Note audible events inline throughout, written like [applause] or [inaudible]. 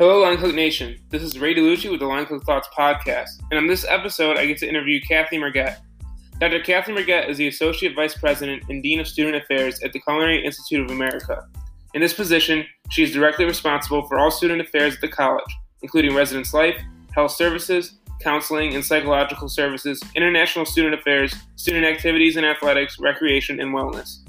Hello, Line Cook Nation. This is Ray DeLucci with the Line Cook Thoughts podcast, and on this episode, I get to interview Kathy Merget. Dr. Kathy Merget is the Associate Vice President and Dean of Student Affairs at the Culinary Institute of America. In this position, she is directly responsible for all student affairs at the college, including residence life, health services, counseling and psychological services, international student affairs, student activities and athletics, recreation, and wellness.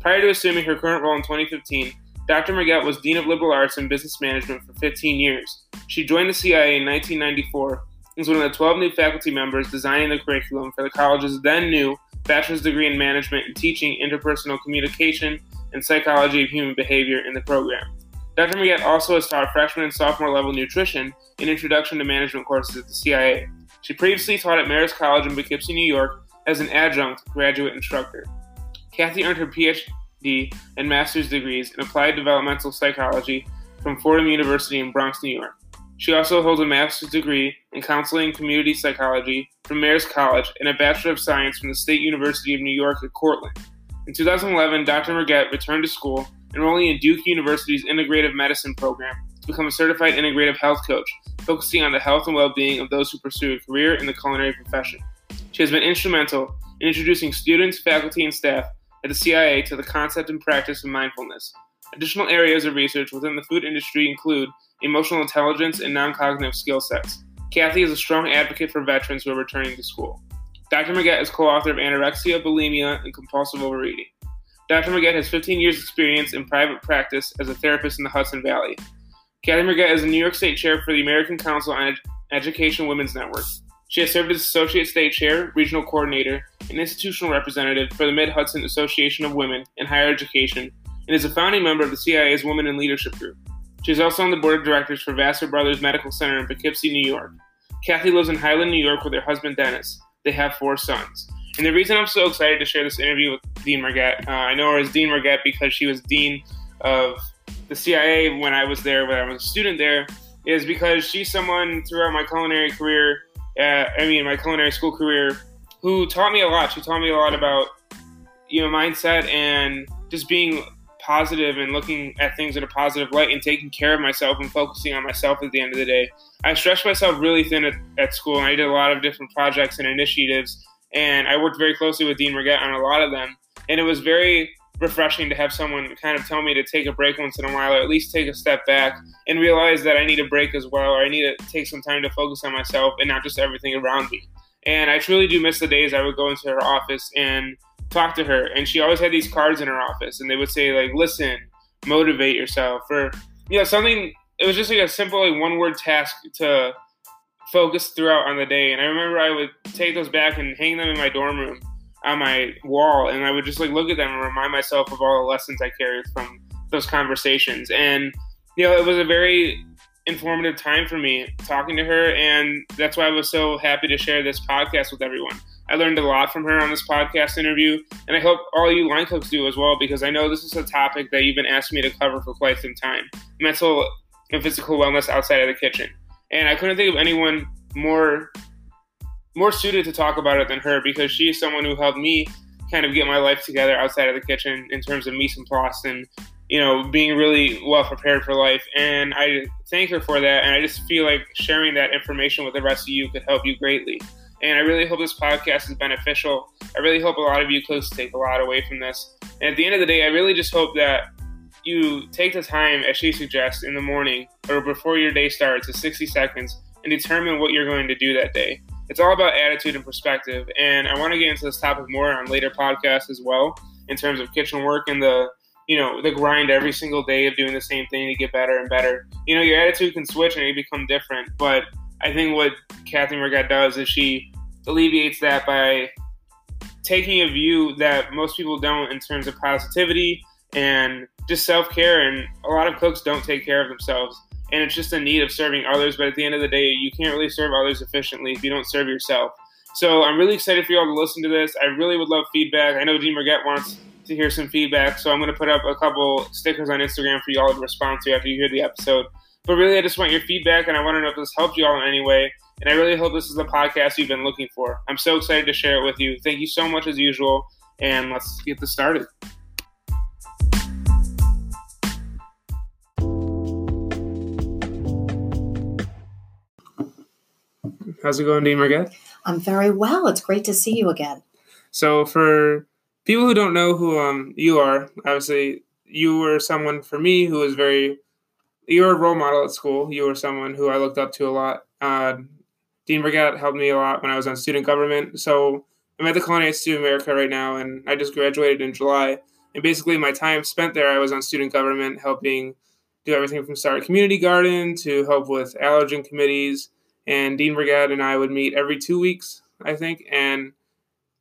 Prior to assuming her current role in 2015, Dr. Merget was Dean of Liberal Arts and Business Management for 15 years. She joined the CIA in 1994 and was one of the 12 new faculty members designing the curriculum for the college's then new bachelor's degree in management and teaching interpersonal communication and psychology of human behavior in the program. Dr. Merget also has taught freshman and sophomore level nutrition and introduction to management courses at the CIA. She previously taught at Marist College in Poughkeepsie, New York as an adjunct graduate instructor. Kathy earned her PhD and master's degrees in applied developmental psychology from Fordham University in Bronx, New York. She also holds a master's degree in counseling and community psychology from Marist College and a Bachelor of Science from the State University of New York at Cortland. In 2011, Dr. Merget returned to school, enrolling in Duke University's Integrative Medicine program to become a certified integrative health coach, focusing on the health and well being of those who pursue a career in the culinary profession. She has been instrumental in introducing students, faculty, and staff at the CIA to the concept and practice of mindfulness. Additional areas of research within the food industry include emotional intelligence and non cognitive skill sets. Kathy is a strong advocate for veterans who are returning to school. Dr. Merget is co author of Anorexia, Bulimia, and Compulsive Overeating. Dr. Merget has 15 years' experience in private practice as a therapist in the Hudson Valley. Kathy Merget is a New York State Chair for the American Council on Ed- Education Women's Network. She has served as Associate State Chair, Regional Coordinator, and Institutional Representative for the Mid Hudson Association of Women in Higher Education, and is a founding member of the CIA's Women in Leadership Group. She is also on the board of directors for Vassar Brothers Medical Center in Poughkeepsie, New York. Kathy lives in Highland, New York with her husband Dennis. They have four sons. And the reason I'm so excited to share this interview with Dean Merget, uh, I know her as Dean Merget because she was Dean of the CIA when I was there, when I was a student there, is because she's someone throughout my culinary career uh, I mean, my culinary school career, who taught me a lot. She taught me a lot about, you know, mindset and just being positive and looking at things in a positive light and taking care of myself and focusing on myself at the end of the day. I stretched myself really thin at, at school and I did a lot of different projects and initiatives. And I worked very closely with Dean Merget on a lot of them. And it was very refreshing to have someone kind of tell me to take a break once in a while or at least take a step back and realize that I need a break as well or I need to take some time to focus on myself and not just everything around me. And I truly do miss the days I would go into her office and talk to her. And she always had these cards in her office and they would say like listen, motivate yourself or you know something it was just like a simple like one word task to focus throughout on the day. And I remember I would take those back and hang them in my dorm room on my wall, and I would just like look at them and remind myself of all the lessons I carried from those conversations. And you know, it was a very informative time for me talking to her, and that's why I was so happy to share this podcast with everyone. I learned a lot from her on this podcast interview, and I hope all you line cooks do as well, because I know this is a topic that you've been asking me to cover for quite some time mental and physical wellness outside of the kitchen. And I couldn't think of anyone more more suited to talk about it than her because she's someone who helped me kind of get my life together outside of the kitchen in terms of mise en place and you know being really well prepared for life. And i thank her for that. And i just feel like sharing that information with the rest of you could help you greatly. And i really hope this podcast is beneficial. I really hope a lot of you close take a lot away from this. And at the end of the day i really just hope that you take the time as she suggests in the morning or before your day starts, it's 60 seconds, and determine what you're going to do that day it's all about attitude and perspective. And I want to get into this topic more on later podcasts as well, in terms of kitchen work and the you know the grind every single day of doing the same thing to get better and better. You know, your attitude can switch and you become different. But I think what Kathy Merget does is she alleviates that by taking a view that most people don't in terms of positivity and just self care. And a lot of cooks don't take care of themselves and it's just a need of serving others. But at the end of the day, you can't really serve others efficiently if you don't serve yourself. So I'm really excited for y'all to listen to this. I really would love feedback. I know Dean Merget wants to hear some feedback, so I'm going to put up a couple stickers on Instagram for y'all to respond to after you hear the episode. But really, I just want your feedback, and I want to know if this helped you all in any way. And I really hope this is the podcast you've been looking for. I'm so excited to share it with you. Thank you so much as usual, and let's get this started. How's it going, Dean Merget? I'm very well. It's great to see you again. So, for people who don't know who um, you are, obviously, you were someone for me who was very, you were a role model at school. You were someone who I looked up to a lot. Uh, Dean Merget helped me a lot when I was on student government. So, I'm at the Culinary Institute of America right now, and I just graduated in July. And basically, my time spent there, I was on student government, helping do everything from start a community garden to help with allergen committees. And Dean Merget and I would meet every two weeks, I think. And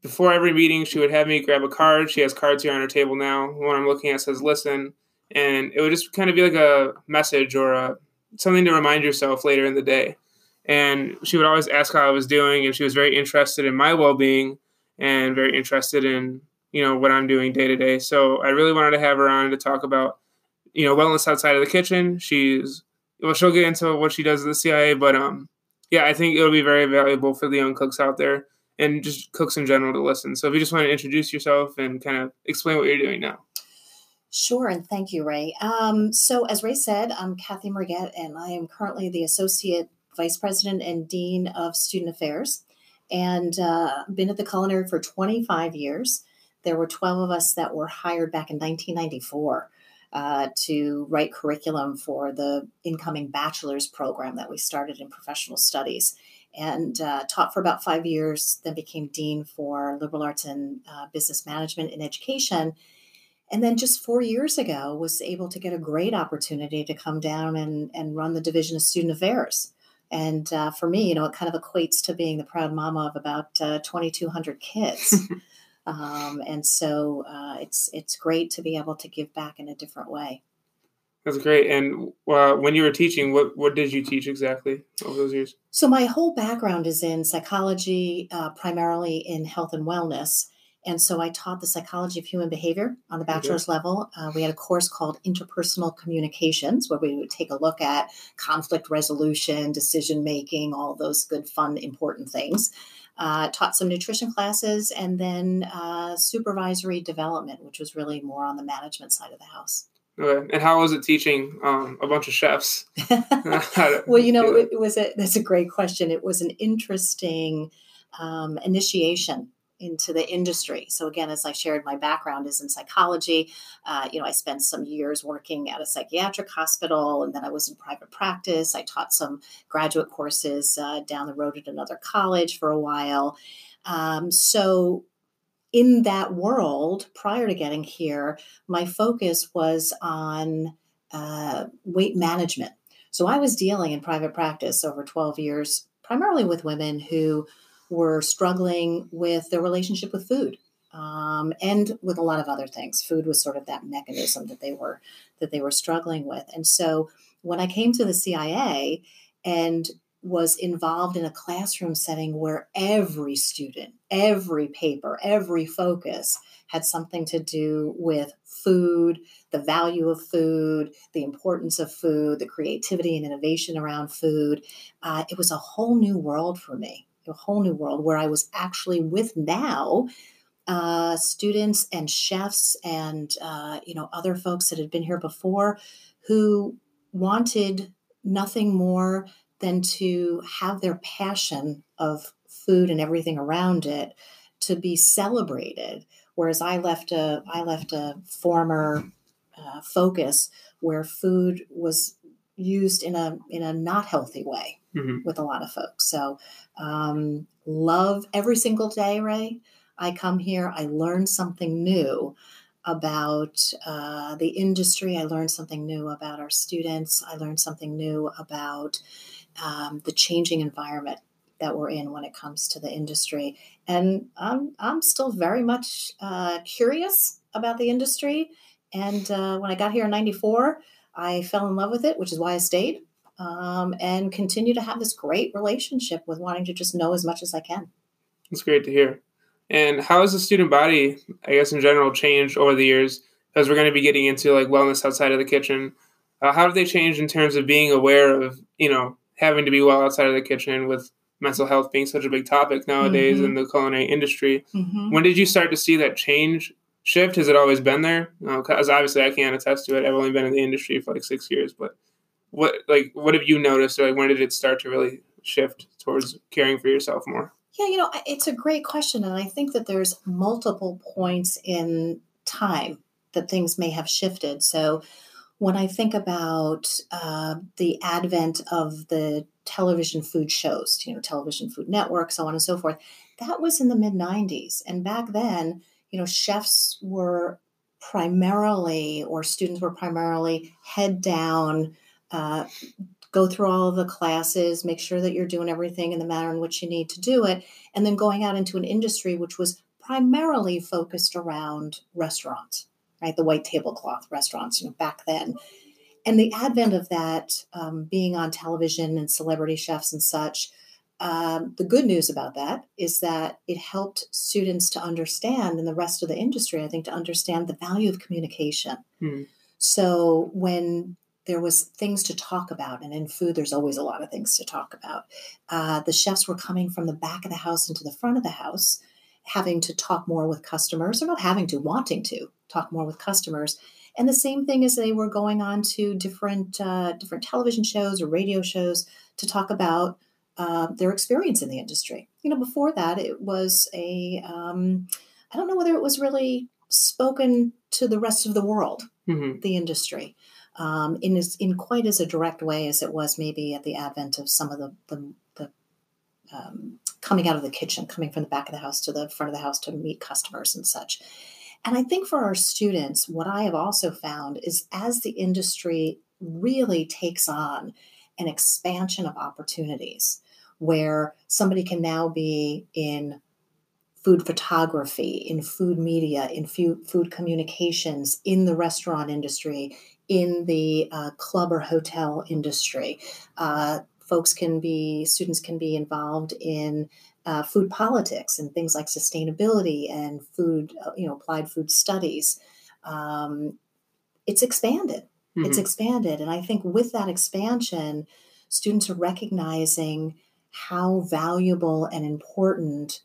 before every meeting, she would have me grab a card. She has cards here on her table now. One I'm looking at says "Listen," and it would just kind of be like a message or a, something to remind yourself later in the day. And she would always ask how I was doing, and she was very interested in my well-being and very interested in you know what I'm doing day to day. So I really wanted to have her on to talk about you know wellness outside of the kitchen. She's well, she'll get into what she does at the CIA, but um, yeah, I think it'll be very valuable for the young cooks out there and just cooks in general to listen. So if you just want to introduce yourself and kind of explain what you're doing now. Sure, and thank you, Ray. Um, so, as Ray said, I'm Kathy Merget, and I am currently the Associate Vice President and Dean of Student Affairs, and uh, been at the Culinary for 25 years. There were 12 of us that were hired back in 1994 uh, to write curriculum for the incoming bachelor's program that we started in professional studies and uh, taught for about five years, then became dean for liberal arts and uh, business management in education. And then just four years ago, was able to get a great opportunity to come down and, and run the Division of Student Affairs. And uh, for me, you know, it kind of equates to being the proud mama of about uh, 2,200 kids. [laughs] um, and so uh, it's it's great to be able to give back in a different way. That's great. And uh, when you were teaching, what what did you teach exactly over those years? So my whole background is in psychology, uh, primarily in health and wellness. And so I taught the psychology of human behavior on the bachelor's okay. level. Uh, we had a course called interpersonal communications, where we would take a look at conflict resolution, decision making, all those good, fun, important things. Uh, taught some nutrition classes and then uh, supervisory development, which was really more on the management side of the house. Okay. And how was it teaching um, a bunch of chefs? [laughs] [laughs] well, you know, it, it, was a that's a great question. It was an interesting um, initiation into the industry. So again, as I shared, my background is in psychology. Uh, you know, I spent some years working at a psychiatric hospital, and then I was in private practice. I taught some graduate courses uh, down the road at another college for a while. Um, so in that world, prior to getting here, my focus was on uh, weight management. So I was dealing in private practice over 12 years, primarily with women who were struggling with their relationship with food. Um, and with a lot of other things, food was sort of that mechanism that they were that they were struggling with. And so, when I came to the CIA and was involved in a classroom setting where every student, every paper, every focus had something to do with food, the value of food, the importance of food, the creativity and innovation around food. Uh, it was a whole new world for me, a whole new world where I was actually with now uh, students and chefs and uh, you know other folks that had been here before who wanted nothing more than to have their passion of food and everything around it to be celebrated. Whereas I left a I left a former uh, focus where food was used in a in a not healthy way mm-hmm. with a lot of folks. So um, love every single day, Ray. I come here, I learn something new about uh, the industry. I learned something new about our students. I learned something new about um, the changing environment that we're in when it comes to the industry. And I'm, I'm still very much uh, curious about the industry. And uh, when I got here in 94, I fell in love with it, which is why I stayed um, and continue to have this great relationship with wanting to just know as much as I can. That's great to hear. And how has the student body, I guess, in general, changed over the years? Because we're going to be getting into like wellness outside of the kitchen. Uh, how have they changed in terms of being aware of, you know, having to be well outside of the kitchen with mental health being such a big topic nowadays mm-hmm. in the culinary industry. Mm-hmm. When did you start to see that change shift? Has it always been there? Because uh, obviously I can't attest to it. I've only been in the industry for like six years, but what like what have you noticed? Or like when did it start to really shift towards caring for yourself more? Yeah, you know, it's a great question. And I think that there's multiple points in time that things may have shifted. So when I think about uh, the advent of the television food shows, you know, television food network, so on and so forth, that was in the mid 90s. And back then, you know, chefs were primarily, or students were primarily head down, uh, go through all of the classes, make sure that you're doing everything in the manner in which you need to do it, and then going out into an industry which was primarily focused around restaurants, right? The white tablecloth restaurants, you know, back then. And the advent of that um, being on television and celebrity chefs and such, um, the good news about that is that it helped students to understand, and the rest of the industry, I think, to understand the value of communication. Hmm. So when there was things to talk about and in food there's always a lot of things to talk about uh, the chefs were coming from the back of the house into the front of the house having to talk more with customers or not having to wanting to talk more with customers and the same thing as they were going on to different uh, different television shows or radio shows to talk about uh, their experience in the industry you know before that it was a um, I don't know whether it was really spoken to the rest of the world mm-hmm. the industry um, in as, in quite as a direct way as it was maybe at the advent of some of the the, the um, coming out of the kitchen, coming from the back of the house to the front of the house to meet customers and such. And I think for our students, what I have also found is as the industry really takes on an expansion of opportunities where somebody can now be in food photography, in food media, in food, food communications, in the restaurant industry, in the uh, club or hotel industry. Uh, folks can be, students can be involved in uh, food politics and things like sustainability and food, uh, you know, applied food studies. Um, it's expanded. Mm-hmm. It's expanded. And I think with that expansion, students are recognizing how valuable and important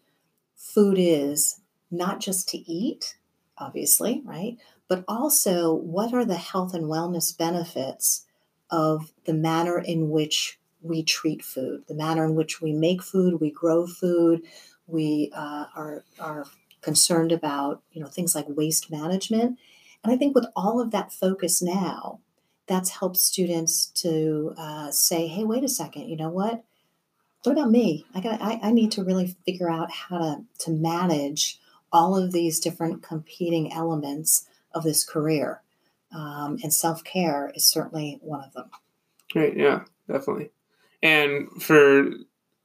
food is, not just to eat, obviously, right? but also what are the health and wellness benefits of the manner in which we treat food, the manner in which we make food, we grow food, we uh, are are concerned about you know things like waste management, and I think with all of that focus now, that's helped students to uh, say, hey, wait a second, you know what? What about me? I got I, I need to really figure out how to to manage all of these different competing elements of this career. Um, and self care is certainly one of them. Right. Yeah, definitely. And for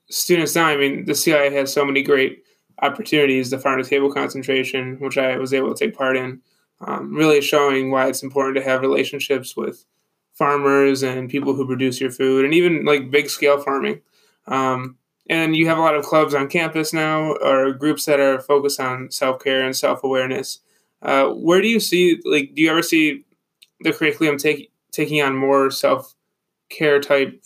students now, I mean, the CIA has so many great opportunities. The farm to table concentration, which I was able to take part in, um, really showing why it's important to have relationships with farmers and people who produce your food, and even like big scale farming. Um, and you have a lot of clubs on campus now, or groups that are focused on self care and self awareness. Uh, where do you see like do you ever see the curriculum take, taking on more self care type,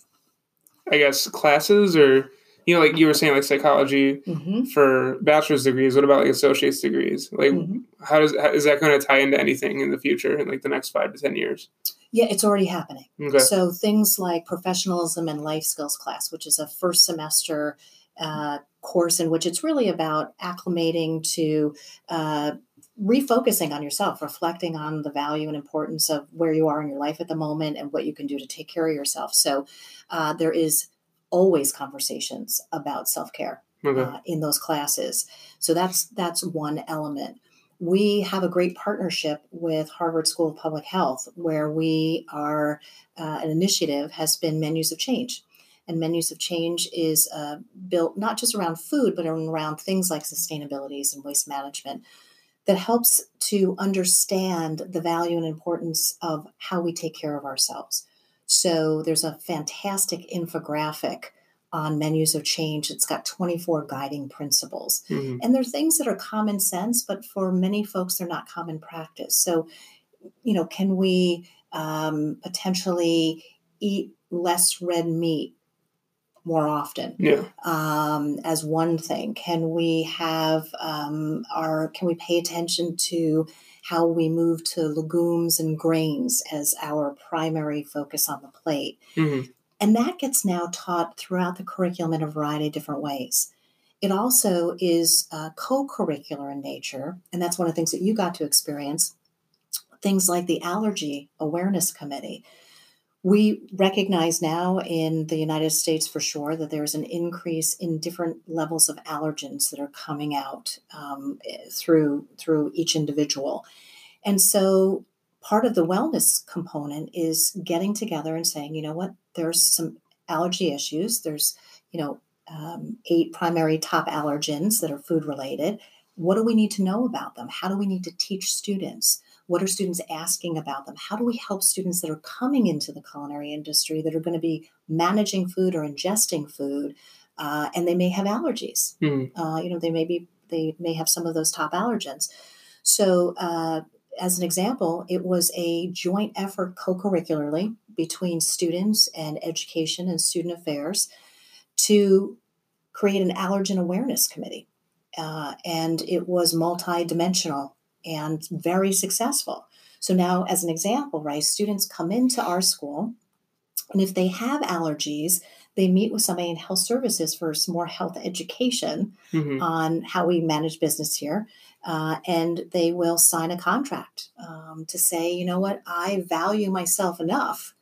I guess, classes or you know, like you were saying, like psychology mm-hmm. for bachelor's degrees. What about like associate's degrees? Like, mm-hmm. how does how, is that going to tie into anything in the future in like the next five to ten years? Yeah, it's already happening. Okay. So things like professionalism and life skills class, which is a first semester uh, course in which it's really about acclimating to uh, refocusing on yourself, reflecting on the value and importance of where you are in your life at the moment and what you can do to take care of yourself. So uh, there is always conversations about self care okay. uh, in those classes. So that's that's one element. We have a great partnership with Harvard School of Public Health, where we are uh, an initiative has been Menus of Change. And Menus of Change is uh, built not just around food, but around things like sustainabilities and waste management that helps to understand the value and importance of how we take care of ourselves. So there's a fantastic infographic on menus of change. It's got 24 guiding principles. Mm-hmm. And they're things that are common sense, but for many folks, they're not common practice. So, you know, can we um, potentially eat less red meat more often yeah. um, as one thing can we have um, our can we pay attention to how we move to legumes and grains as our primary focus on the plate mm-hmm. And that gets now taught throughout the curriculum in a variety of different ways. It also is uh, co curricular in nature, and that's one of the things that you got to experience. Things like the Allergy Awareness Committee. We recognize now in the United States for sure that there's an increase in different levels of allergens that are coming out um, through through each individual, and so part of the wellness component is getting together and saying, you know what, there's some allergy issues. There's you know um, eight primary top allergens that are food related. What do we need to know about them? How do we need to teach students? What are students asking about them? How do we help students that are coming into the culinary industry that are going to be managing food or ingesting food, uh, and they may have allergies? Mm. Uh, you know, they may be they may have some of those top allergens. So, uh, as an example, it was a joint effort co-curricularly between students and education and student affairs to create an allergen awareness committee. Uh, and it was multi-dimensional and very successful. So now, as an example, right, students come into our school, and if they have allergies, they meet with somebody in health services for some more health education mm-hmm. on how we manage business here. Uh, and they will sign a contract um, to say, you know what, I value myself enough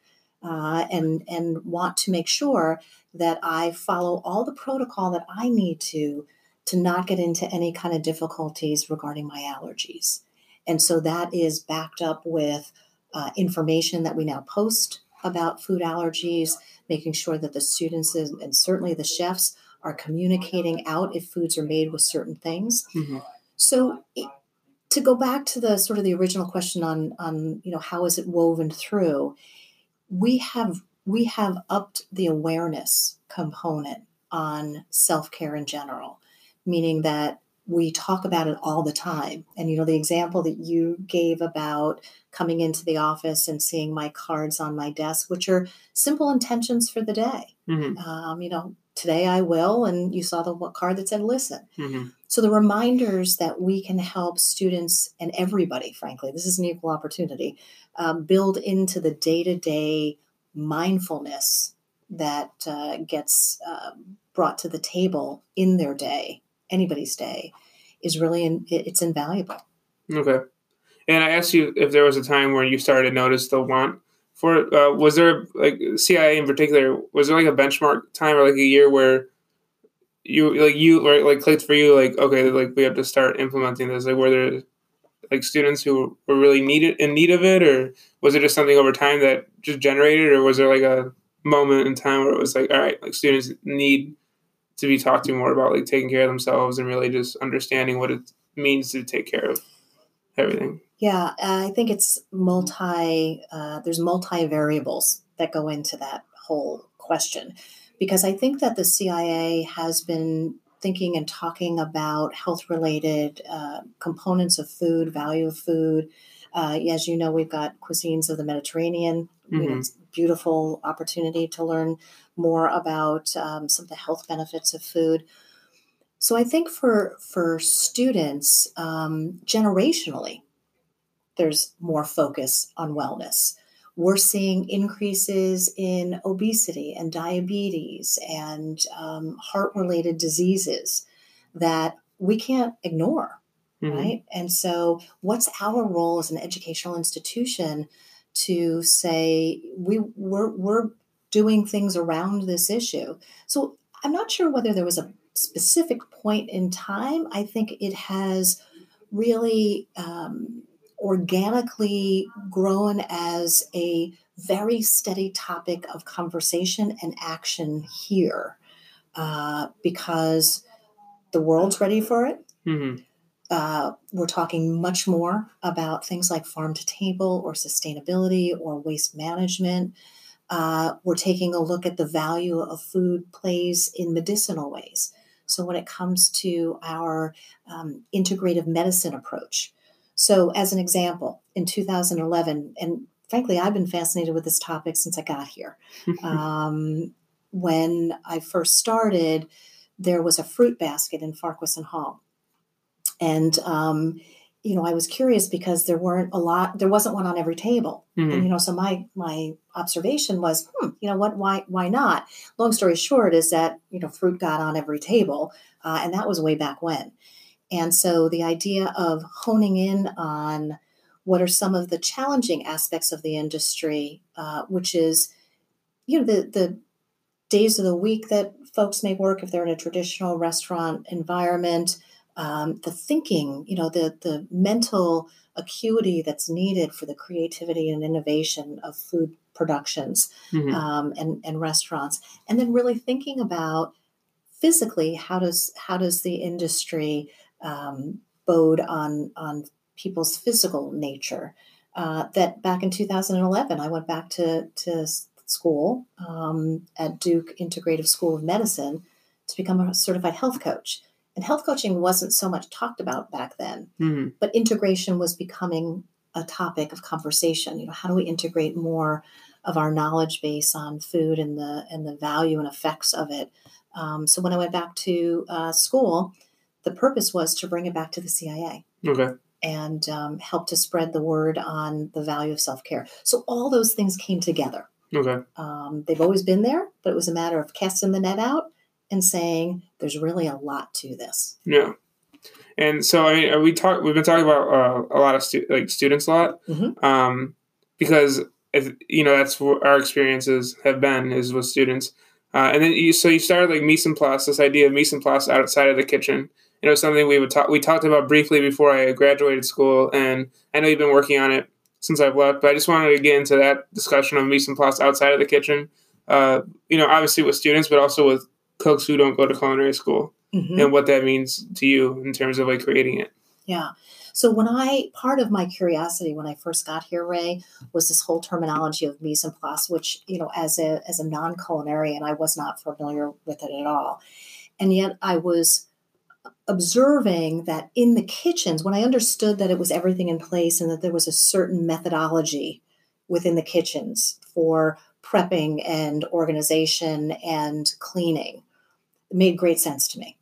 uh, and and want to make sure that I follow all the protocol that I need to to not get into any kind of difficulties regarding my allergies. And so that is backed up with uh, information that we now post about food allergies, making sure that the students and certainly the chefs are communicating out if foods are made with certain things. Mm-hmm. So to go back to the sort of the original question on on you know how is it woven through, we have we have upped the awareness component on self-care in general meaning that we talk about it all the time. And you know, the example that you gave about coming into the office and seeing my cards on my desk, which are simple intentions for the day. Mm-hmm. Um, you know, today I will, and you saw the card that said listen. Mm-hmm. So the reminders that we can help students and everybody, frankly, this is an equal opportunity, um, build into the day to day mindfulness that uh, gets uh, brought to the table in their day anybody's day is really in, it's invaluable. Okay. And I asked you if there was a time where you started to notice the want for. Uh, was there like CIA in particular? Was there like a benchmark time or like a year where you like you or like clicked for you like okay like we have to start implementing this? Like were there like students who were really needed in need of it, or was it just something over time that just generated, or was there like a moment in time where it was like all right like students need to be talked to more about like taking care of themselves and really just understanding what it means to take care of everything. Yeah, I think it's multi. Uh, there's multi variables that go into that whole question, because I think that the CIA has been thinking and talking about health related uh, components of food, value of food. Uh, as you know, we've got cuisines of the Mediterranean. Mm-hmm. Beautiful opportunity to learn more about um, some of the health benefits of food. So I think for for students, um, generationally, there's more focus on wellness. We're seeing increases in obesity and diabetes and um, heart related diseases that we can't ignore, mm-hmm. right? And so, what's our role as an educational institution to say we we're, we're doing things around this issue. So I'm not sure whether there was a specific point in time. I think it has really um, organically grown as a very steady topic of conversation and action here uh, because the world's ready for it. Mm-hmm. Uh, we're talking much more about things like farm to table or sustainability or waste management. Uh, we're taking a look at the value of food plays in medicinal ways. So, when it comes to our um, integrative medicine approach. So, as an example, in 2011, and frankly, I've been fascinated with this topic since I got here. [laughs] um, when I first started, there was a fruit basket in Farquharson Hall. And um, you know, I was curious because there weren't a lot, there wasn't one on every table. Mm-hmm. And, you know, so my, my observation was, hmm, you know what, why, why not? Long story short is that, you know, fruit got on every table. Uh, and that was way back when. And so the idea of honing in on what are some of the challenging aspects of the industry, uh, which is, you know, the, the days of the week that folks may work if they're in a traditional restaurant environment, um, the thinking, you know, the the mental acuity that's needed for the creativity and innovation of food productions mm-hmm. um, and and restaurants, and then really thinking about physically how does how does the industry um, bode on on people's physical nature. Uh, that back in 2011, I went back to to school um, at Duke Integrative School of Medicine to become a certified health coach. And health coaching wasn't so much talked about back then, mm-hmm. but integration was becoming a topic of conversation. You know, how do we integrate more of our knowledge base on food and the and the value and effects of it? Um, so when I went back to uh, school, the purpose was to bring it back to the CIA. Okay. And um, help to spread the word on the value of self care. So all those things came together. Okay. Um, they've always been there, but it was a matter of casting the net out and saying there's really a lot to this. Yeah. And so I mean, we talk. We've been talking about uh, a lot of stu- like students a lot, mm-hmm. um, because if, you know that's what our experiences have been is with students. Uh, and then you so you started like mise en place, this idea of mise en place outside of the kitchen. You know, something we would talk we talked about briefly before I graduated school, and I know you've been working on it since I've left. But I just wanted to get into that discussion of mise en place outside of the kitchen. Uh, you know, obviously with students, but also with cooks who don't go to culinary school mm-hmm. and what that means to you in terms of like creating it. Yeah. So when I part of my curiosity when I first got here, Ray, was this whole terminology of mise en place, which you know, as a as a non culinarian, I was not familiar with it at all, and yet I was observing that in the kitchens, when I understood that it was everything in place and that there was a certain methodology within the kitchens for prepping and organization and cleaning, made great sense to me.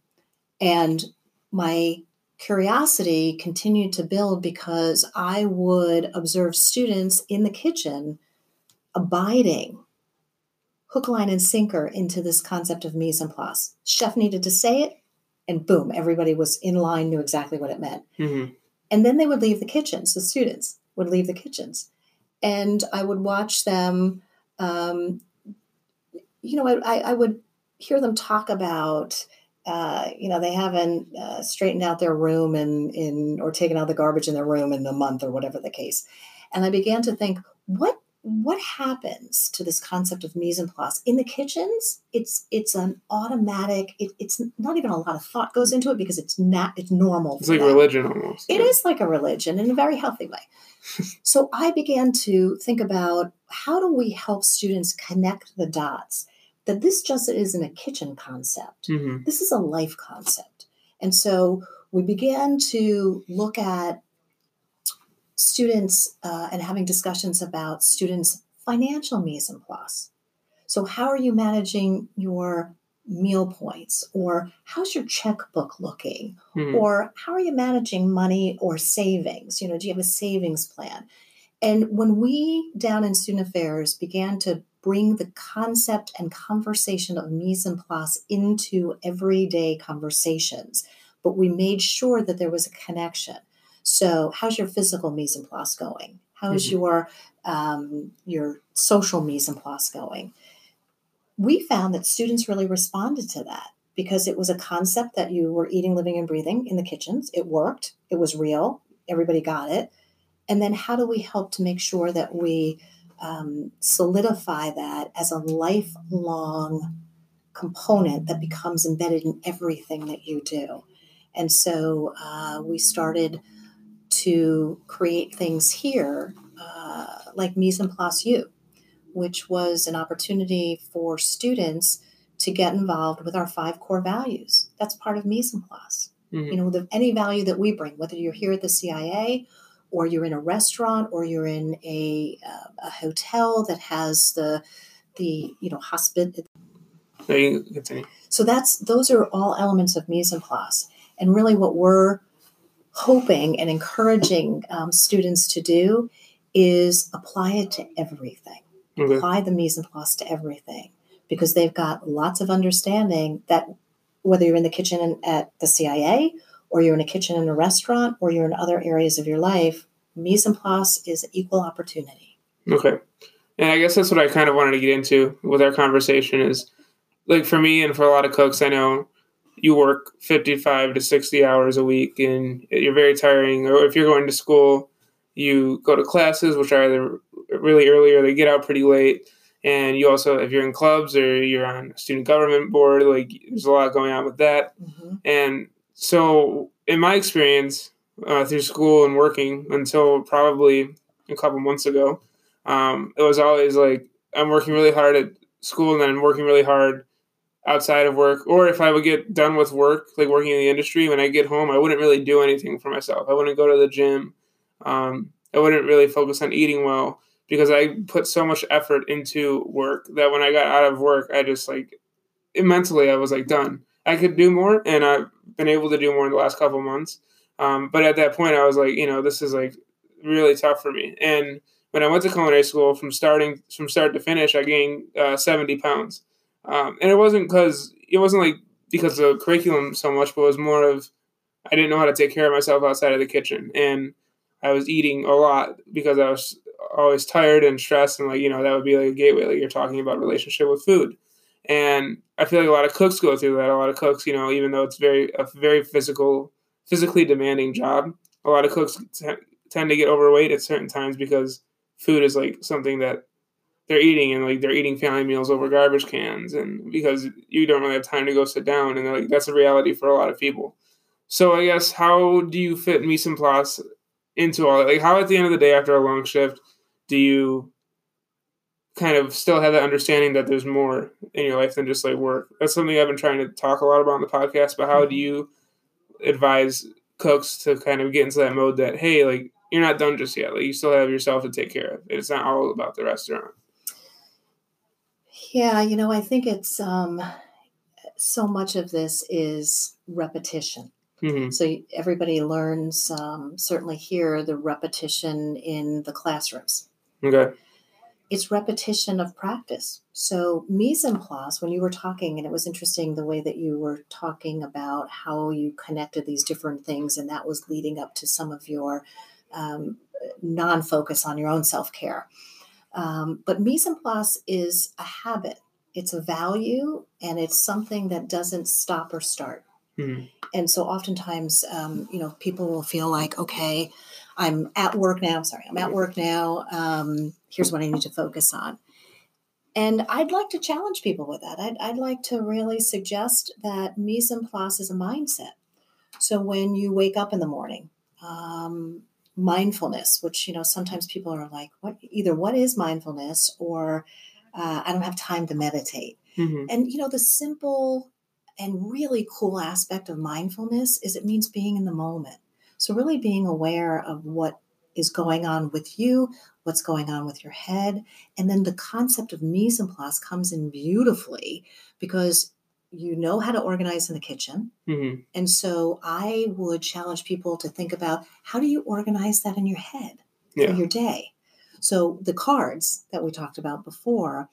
And my curiosity continued to build because I would observe students in the kitchen abiding hook, line, and sinker into this concept of mise en place. Chef needed to say it, and boom, everybody was in line, knew exactly what it meant. Mm-hmm. And then they would leave the kitchens, the students would leave the kitchens. And I would watch them, um, you know, I, I would hear them talk about uh, you know, they haven't uh, straightened out their room and in or taken out the garbage in their room in the month or whatever the case. And I began to think, what what happens to this concept of mise en place in the kitchens? It's it's an automatic. It, it's not even a lot of thought goes into it because it's not it's normal. It's like them. religion almost. It yeah. is like a religion in a very healthy way. so I began to think about how do we help students connect the dots that this just isn't a kitchen concept. Mm-hmm. This is a life concept. And so we began to look at students uh, and having discussions about students' financial mise en place. So, how are you managing your meal points? Or how's your checkbook looking? Mm-hmm. Or how are you managing money or savings? You know, do you have a savings plan? And when we down in student affairs began to bring the concept and conversation of mise en place into everyday conversations, but we made sure that there was a connection. So, how's your physical mise en place going? How's mm-hmm. your um, your social mise en place going? We found that students really responded to that because it was a concept that you were eating, living, and breathing in the kitchens. It worked. It was real. Everybody got it. And then, how do we help to make sure that we um, solidify that as a lifelong component that becomes embedded in everything that you do. And so uh, we started to create things here uh, like Mise en Place U, which was an opportunity for students to get involved with our five core values. That's part of Mise en Place. Mm-hmm. You know, the, any value that we bring, whether you're here at the CIA or you're in a restaurant or you're in a, uh, a hotel that has the the you know hospital so that's those are all elements of mise en place and really what we're hoping and encouraging um, students to do is apply it to everything. Okay. Apply the mise en place to everything because they've got lots of understanding that whether you're in the kitchen at the CIA or you're in a kitchen in a restaurant or you're in other areas of your life, mise en place is equal opportunity. Okay. And I guess that's what I kind of wanted to get into with our conversation is like for me and for a lot of cooks, I know you work 55 to 60 hours a week and you're very tiring. Or if you're going to school, you go to classes, which are either really early or they get out pretty late. And you also, if you're in clubs or you're on a student government board, like there's a lot going on with that. Mm-hmm. And so, in my experience uh, through school and working until probably a couple months ago, um, it was always like I'm working really hard at school and then I'm working really hard outside of work, or if I would get done with work, like working in the industry, when I get home, I wouldn't really do anything for myself. I wouldn't go to the gym. Um, I wouldn't really focus on eating well because I put so much effort into work that when I got out of work, I just like mentally I was like done. I could do more, and I've been able to do more in the last couple months. Um, but at that point, I was like, you know, this is like really tough for me. And when I went to culinary school, from starting from start to finish, I gained uh, seventy pounds. Um, and it wasn't because it wasn't like because of the curriculum so much, but it was more of I didn't know how to take care of myself outside of the kitchen, and I was eating a lot because I was always tired and stressed, and like you know that would be like a gateway, like you're talking about relationship with food, and I feel like a lot of cooks go through that. A lot of cooks, you know, even though it's very a very physical, physically demanding job, a lot of cooks t- tend to get overweight at certain times because food is like something that they're eating and like they're eating family meals over garbage cans and because you don't really have time to go sit down and like that's a reality for a lot of people so i guess how do you fit mise en place into all that like how at the end of the day after a long shift do you kind of still have that understanding that there's more in your life than just like work that's something i've been trying to talk a lot about on the podcast but how do you advise cooks to kind of get into that mode that hey like you're not done just yet like you still have yourself to take care of it's not all about the restaurant yeah, you know, I think it's um, so much of this is repetition. Mm-hmm. So everybody learns, um, certainly here, the repetition in the classrooms. Okay. It's repetition of practice. So mise en place, when you were talking, and it was interesting the way that you were talking about how you connected these different things, and that was leading up to some of your um, non-focus on your own self-care. Um, but mise en place is a habit, it's a value, and it's something that doesn't stop or start. Mm-hmm. And so oftentimes, um, you know, people will feel like, okay, I'm at work now. Sorry, I'm at work now. Um, here's what I need to focus on. And I'd like to challenge people with that. I'd, I'd like to really suggest that mise en place is a mindset. So when you wake up in the morning, um, mindfulness, which you know sometimes people are like, what either what is mindfulness or uh, I don't have time to meditate. Mm-hmm. And you know the simple and really cool aspect of mindfulness is it means being in the moment. So really being aware of what is going on with you, what's going on with your head, and then the concept of mise en place comes in beautifully because you know how to organize in the kitchen. Mm-hmm. And so I would challenge people to think about how do you organize that in your head yeah. for your day? So the cards that we talked about before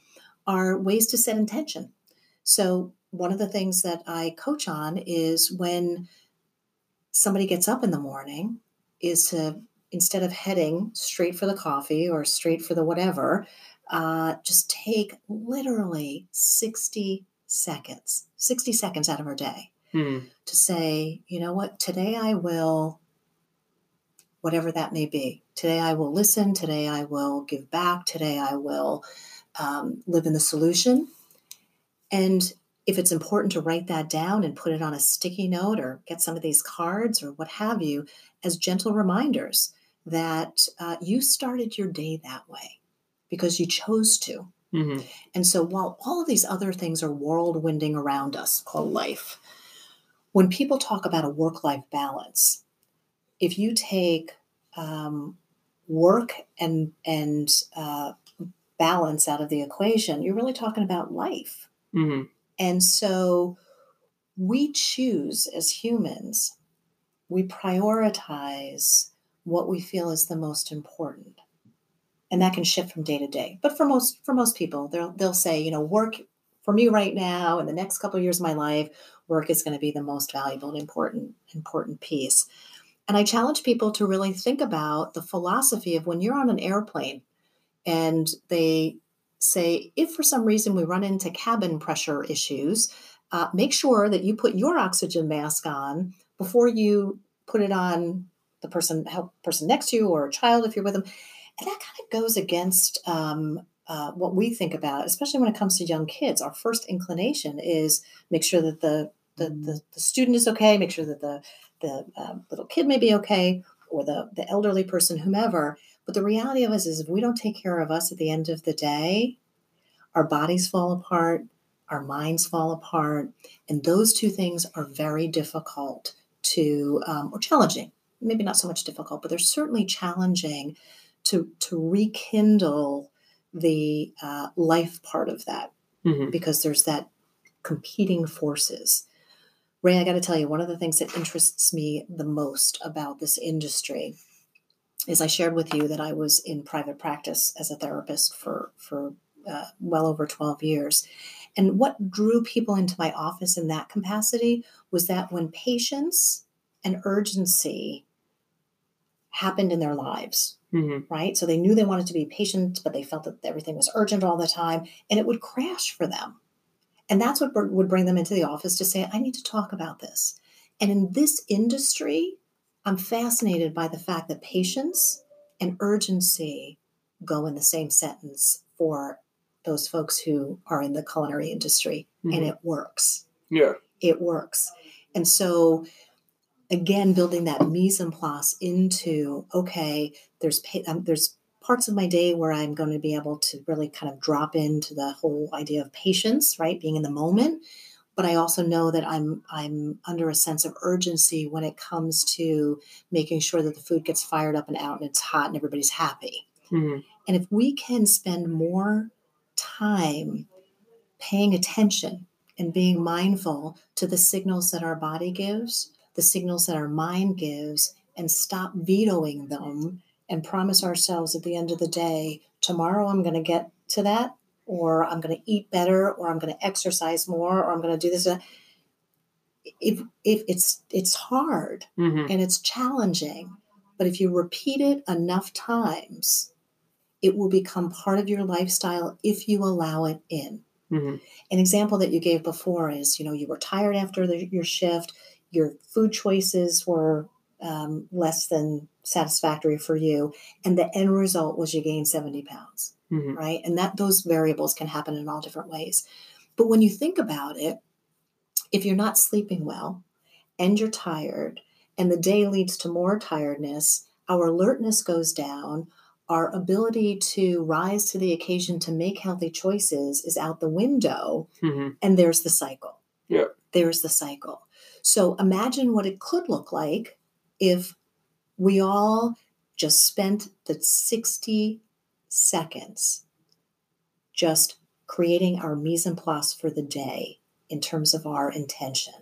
are ways to set intention. So one of the things that I coach on is when somebody gets up in the morning is to instead of heading straight for the coffee or straight for the whatever, uh, just take literally 60 seconds, 60 seconds out of her day hmm. to say, you know what, today I will, whatever that may be. Today I will listen. Today I will give back. Today I will um, live in the solution. And if it's important to write that down and put it on a sticky note or get some of these cards or what have you as gentle reminders that uh, you started your day that way because you chose to. Mm-hmm. And so while all of these other things are whirlwinding around us called life, when people talk about a work life balance, if you take um, work and, and uh, balance out of the equation, you're really talking about life. Mm-hmm. And so we choose as humans we prioritize what we feel is the most important. And that can shift from day to day. But for most for most people, they'll they'll say, you know, work for me right now in the next couple of years of my life, work is going to be the most valuable and important important piece. And I challenge people to really think about the philosophy of when you're on an airplane and they say, if for some reason we run into cabin pressure issues, uh, make sure that you put your oxygen mask on before you put it on the person person next to you or a child if you're with them. And that kind of goes against um, uh, what we think about, especially when it comes to young kids. Our first inclination is make sure that the the, the, the student is okay, make sure that the the uh, little kid may be okay, or the the elderly person, whomever. But the reality of us is, if we don't take care of us at the end of the day, our bodies fall apart, our minds fall apart, and those two things are very difficult to um, or challenging. Maybe not so much difficult, but they're certainly challenging to to rekindle the uh, life part of that mm-hmm. because there's that competing forces. Ray, I got to tell you, one of the things that interests me the most about this industry is I shared with you that I was in private practice as a therapist for for uh, well over 12 years. And what drew people into my office in that capacity was that when patience and urgency happened in their lives, mm-hmm. right? So they knew they wanted to be patient, but they felt that everything was urgent all the time, and it would crash for them. And that's what would bring them into the office to say, I need to talk about this. And in this industry, I'm fascinated by the fact that patience and urgency go in the same sentence for those folks who are in the culinary industry, mm-hmm. and it works. Yeah. It works. And so again building that mise en place into okay there's um, there's parts of my day where i'm going to be able to really kind of drop into the whole idea of patience right being in the moment but i also know that i'm i'm under a sense of urgency when it comes to making sure that the food gets fired up and out and it's hot and everybody's happy mm-hmm. and if we can spend more time paying attention and being mindful to the signals that our body gives the signals that our mind gives and stop vetoing them and promise ourselves at the end of the day, tomorrow I'm going to get to that, or I'm going to eat better, or I'm going to exercise more, or I'm going to do this. If, if it's it's hard mm-hmm. and it's challenging, but if you repeat it enough times, it will become part of your lifestyle if you allow it in. Mm-hmm. An example that you gave before is, you know, you were tired after the, your shift, your food choices were um, less than satisfactory for you and the end result was you gained 70 pounds mm-hmm. right? And that those variables can happen in all different ways. But when you think about it if you're not sleeping well and you're tired and the day leads to more tiredness our alertness goes down. Our ability to rise to the occasion to make healthy choices is out the window mm-hmm. and there's the cycle. Yeah. There's the cycle. So imagine what it could look like if we all just spent the 60 seconds just creating our mise en place for the day in terms of our intention.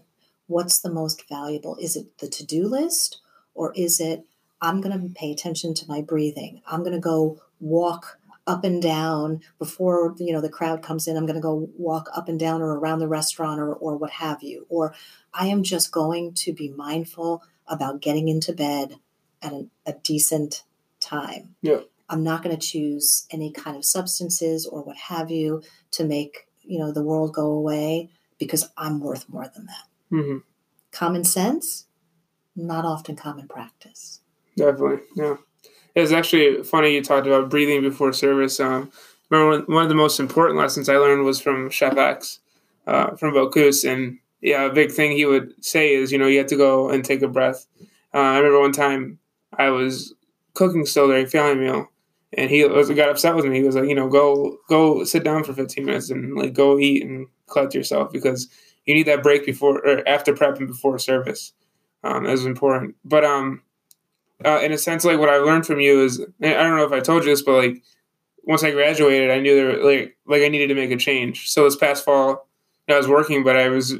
What's the most valuable? Is it the to do list or is it I'm going to pay attention to my breathing? I'm going to go walk up and down before you know the crowd comes in i'm going to go walk up and down or around the restaurant or, or what have you or i am just going to be mindful about getting into bed at a, a decent time. Yeah. I'm not going to choose any kind of substances or what have you to make you know the world go away because i'm worth more than that. Mm-hmm. common sense not often common practice. Definitely yeah. It's actually funny you talked about breathing before service. Um, remember one of the most important lessons I learned was from Chef X, uh, from Bocuse, and yeah, a big thing he would say is, you know, you have to go and take a breath. Uh, I remember one time I was cooking still during family meal, and he was, got upset with me. He was like, you know, go go sit down for 15 minutes and like go eat and collect yourself because you need that break before or after prep and before service. Um, that was important. But um, uh, in a sense, like what I learned from you is I don't know if I told you this, but like once I graduated, I knew there like like I needed to make a change. So this past fall, I was working, but I was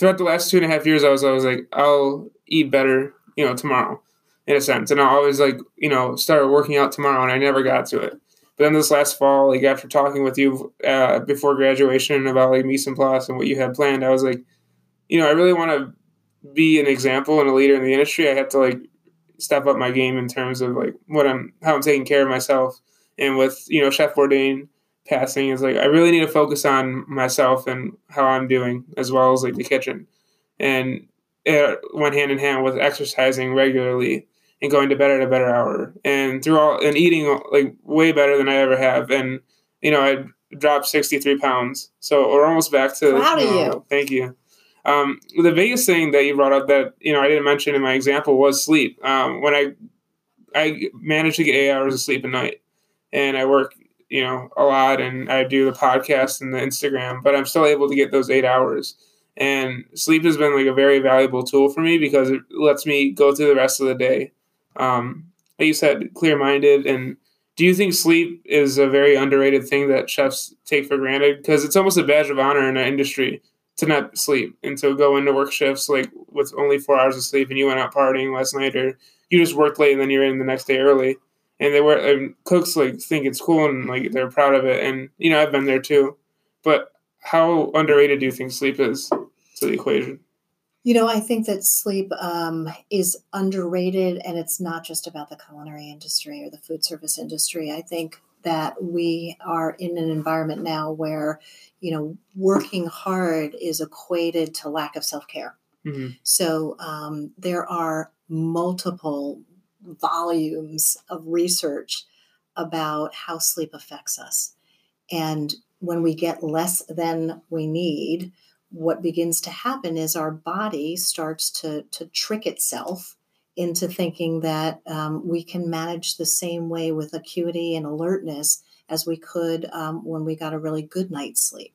throughout the last two and a half years, I was always like, I'll eat better, you know, tomorrow, in a sense, and I always like, you know, start working out tomorrow, and I never got to it. But then this last fall, like after talking with you uh, before graduation about like mise en place and what you had planned, I was like, you know, I really want to be an example and a leader in the industry. I have to like step up my game in terms of like what I'm, how I'm taking care of myself. And with you know Chef Bourdain passing, is like I really need to focus on myself and how I'm doing as well as like the kitchen, and it went hand in hand with exercising regularly and going to bed at a better hour and through all and eating like way better than I ever have. And you know, I dropped 63 pounds. So we're almost back to proud of you. Thank you. Um, the biggest thing that you brought up that you know I didn't mention in my example was sleep. Um, when I I managed to get eight hours of sleep a night, and I work you know a lot, and I do the podcast and the Instagram, but I'm still able to get those eight hours. And sleep has been like a very valuable tool for me because it lets me go through the rest of the day um, like you said, clear minded. And do you think sleep is a very underrated thing that chefs take for granted? Because it's almost a badge of honor in our industry to not sleep and to go into work shifts like with only four hours of sleep and you went out partying last night or you just worked late and then you're in the next day early. And they were and cooks like think it's cool and like they're proud of it. And you know, I've been there too. But how underrated do you think sleep is to the equation? You know, I think that sleep um, is underrated, and it's not just about the culinary industry or the food service industry. I think that we are in an environment now where, you know, working hard is equated to lack of self care. Mm-hmm. So um, there are multiple volumes of research about how sleep affects us. And when we get less than we need, what begins to happen is our body starts to, to trick itself into thinking that um, we can manage the same way with acuity and alertness as we could um, when we got a really good night's sleep.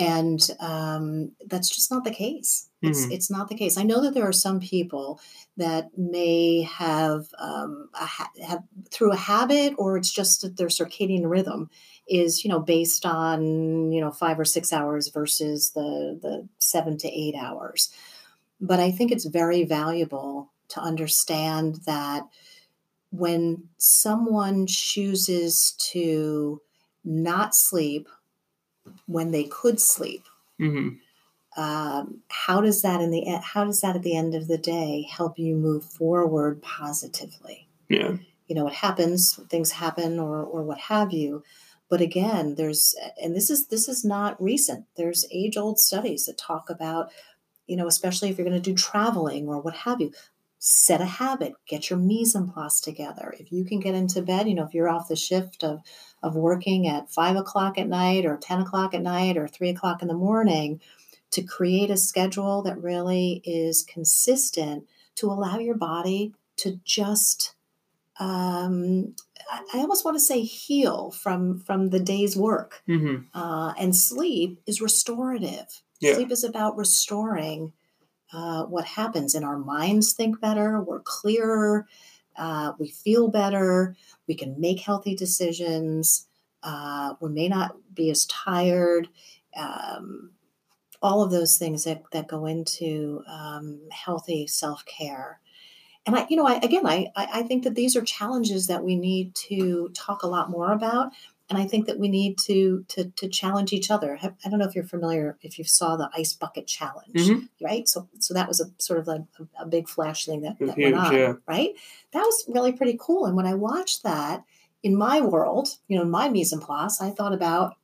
And um, that's just not the case. It's, mm-hmm. it's not the case. I know that there are some people that may have, um, ha- have through a habit or it's just that their circadian rhythm is you know based on you know five or six hours versus the the seven to eight hours but i think it's very valuable to understand that when someone chooses to not sleep when they could sleep. Mm-hmm. um, how does that in the how does that at the end of the day help you move forward positively? Yeah. You know what happens things happen or or what have you. But again there's and this is this is not recent. There's age old studies that talk about you know especially if you're going to do traveling or what have you set a habit get your mise en place together if you can get into bed you know if you're off the shift of of working at five o'clock at night or 10 o'clock at night or three o'clock in the morning to create a schedule that really is consistent to allow your body to just um, I almost want to say heal from from the day's work. Mm-hmm. Uh, and sleep is restorative. Yeah. Sleep is about restoring uh, what happens, and our minds think better. We're clearer. Uh, we feel better. We can make healthy decisions. Uh, we may not be as tired. Um, all of those things that, that go into um, healthy self care and I, you know, I, again, I, I think that these are challenges that we need to talk a lot more about. And I think that we need to to, to challenge each other. I don't know if you're familiar, if you saw the ice bucket challenge, mm-hmm. right? So, so that was a sort of like a, a big flash thing that, that huge, went on, yeah. right? That was really pretty cool. And when I watched that in my world, you know, in my mise en place, I thought about,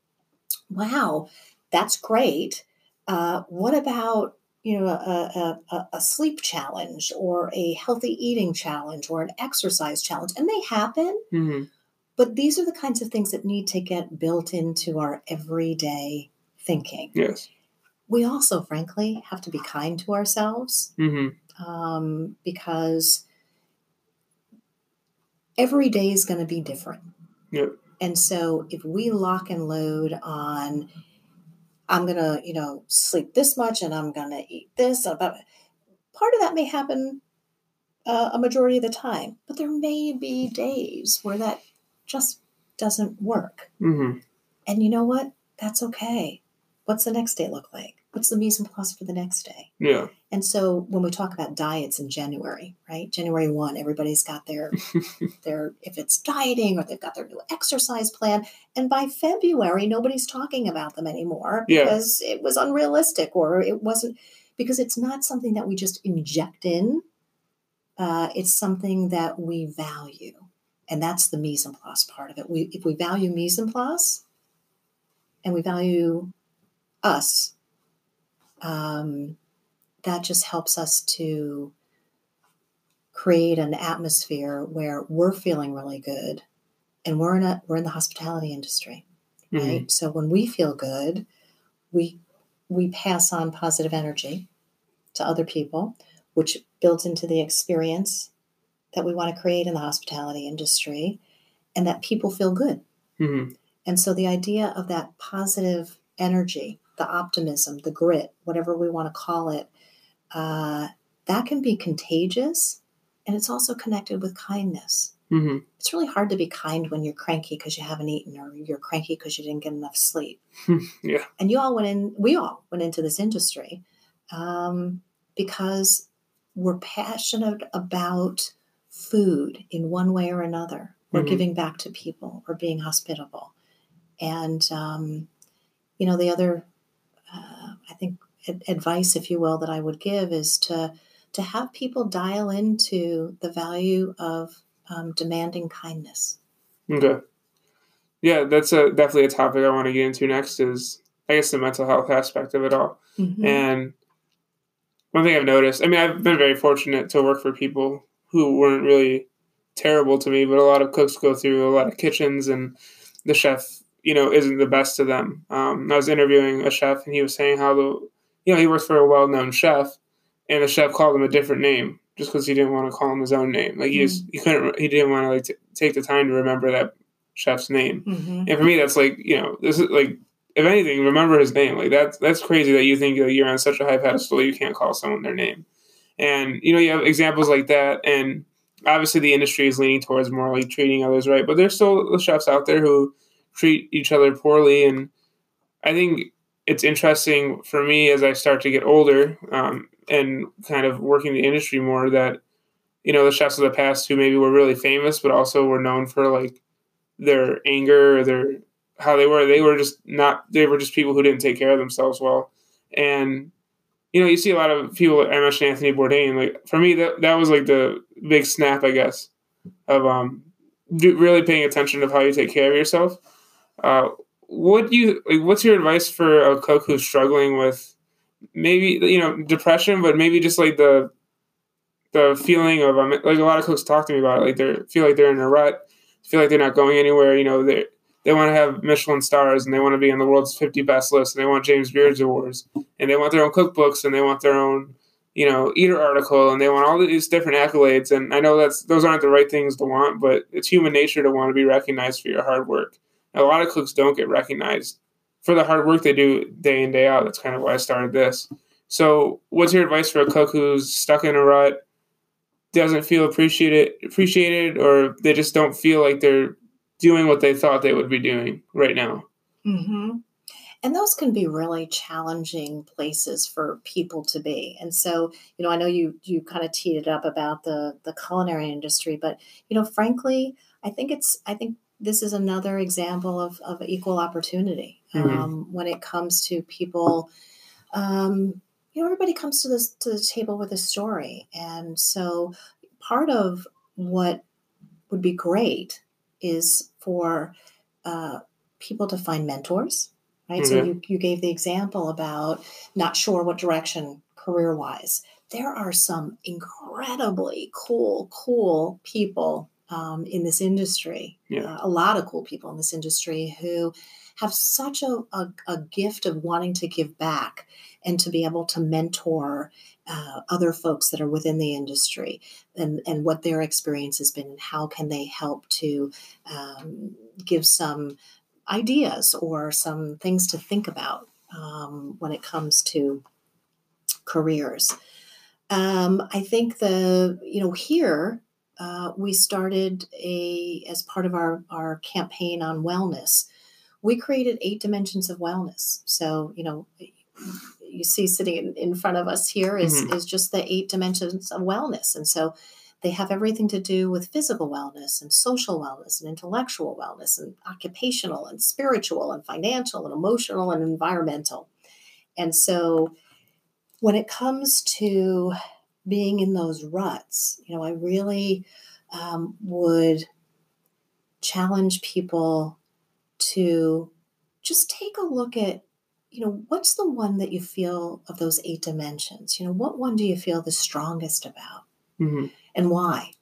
wow, that's great. Uh, what about you know, a, a, a, sleep challenge or a healthy eating challenge or an exercise challenge, and they happen. Mm-hmm. But these are the kinds of things that need to get built into our everyday thinking. Yes. We also, frankly, have to be kind to ourselves mm-hmm. um, because every day is going to be different. Yep. And so if we lock and load on I'm going to, you know, sleep this much and I'm going to eat this. about part of that may happen uh, a majority of the time, but there may be days where that just doesn't work. Mm-hmm. And you know what? That's okay. What's the next day look like? what's the mise en place for the next day? Yeah. And so when we talk about diets in January, right? January 1, everybody's got their [laughs] their if it's dieting or they've got their new exercise plan. And by February, nobody's talking about them anymore Yeah. because it was unrealistic or it wasn't because it's not something that we just inject in. Uh, it's something that we value. And that's the mise en place part of it. We if we value mise en place and we value us, um, that just helps us to create an atmosphere where we're feeling really good and we're in a we're in the hospitality industry Mhm. right so when we feel good we we pass on positive energy to other people which builds into the experience that we want to create in the hospitality industry and that people feel good Mhm. and so the idea of that positive energy, the optimism, the grit, whatever we want to call it, uh, that can be contagious. And it's also connected with kindness. Mhm. It's really hard to be kind when you're cranky because you haven't eaten or you're cranky because you didn't get enough sleep. [laughs] Yeah. And you all went in, we all went into this industry um, because we're passionate about food in one way or another, or Mhm. giving back to people, or being hospitable. And, um, you know, the other, uh, I think, ad- advice, if you will, that I would give is to to have people dial into the value of um, demanding kindness. Okay. Yeah, that's a definitely a topic I want to get into next. Is I guess the mental health aspect of it all. Mhm. And one thing I've noticed, I mean, I've been very fortunate to work for people who weren't really terrible to me, but a lot of cooks go through a lot of kitchens, and the chef, you know, isn't the best to them. Um, I was interviewing a chef, and he was saying how the, you know, he works for a well-known chef, and the chef called him a different name just because he didn't want to call him his own name. Like he just he couldn't, he didn't want to like t- take the time to remember that chef's name. Mhm. And for me, that's like you know, this is like if anything, remember his name. Like that's that's crazy that you think you're on such a high pedestal you can't call someone their name. And you know, you have examples like that, and obviously the industry is leaning towards more like treating others right, but there's still the chefs out there who treat each other poorly, and I think it's interesting for me as I start to get older um, and kind of working the industry more that you know the chefs of the past who maybe were really famous, but also were known for like their anger or their how they were. They were just not. They were just people who didn't take care of themselves well. And you know, you see a lot of people. I mentioned Anthony Bourdain. Like for me, that that was like the big snap, I guess, of um do, really paying attention of how you take care of yourself. Uh, what do you like? What's your advice for a cook who's struggling with maybe you know depression, but maybe just like the the feeling of um, like a lot of cooks talk to me about it. Like they feel like they're in a rut, feel like they're not going anywhere. You know, they they want to have Michelin stars and they want to be on the world's 50 best list and they want James Beard's awards and they want their own cookbooks and they want their own you know eater article and they want all these different accolades and I know that's those aren't the right things to want but it's human nature to want to be recognized for your hard work. A lot of cooks don't get recognized for the hard work they do day in day out. That's kind of why I started this. So, what's your advice for a cook who's stuck in a rut, doesn't feel appreciated, appreciated, or they just don't feel like they're doing what they thought they would be doing right now? hmm And those can be really challenging places for people to be. And so, you know, I know you you kind of teed it up about the the culinary industry, but you know, frankly, I think it's I think this is another example of, of equal opportunity Mhm. um, when it comes to people. Um, you know, everybody comes to this to the table with a story, and so part of what would be great is for uh, people to find mentors, right? So you, you gave the example about not sure what direction career wise. There are some incredibly cool, cool people um, in this industry, Yeah. uh, a lot of cool people in this industry who have such a, a, a gift of wanting to give back and to be able to mentor uh, other folks that are within the industry and, and what their experience has been and how can they help to um, give some ideas or some things to think about um, when it comes to careers. Um, I think the you know here uh, we started a as part of our our campaign on wellness. We created eight dimensions of wellness. So you know you see sitting in, in front of us here is, mm-hmm. is just the eight dimensions of wellness. And so they have everything to do with physical wellness and social wellness and intellectual wellness and occupational and spiritual and financial and emotional and environmental. And so when it comes to being in those ruts, you know, I really um, would challenge people to just take a look at you know what's the one that you feel of those eight dimensions? You know what one do you feel the strongest about? Mm-hmm. and why?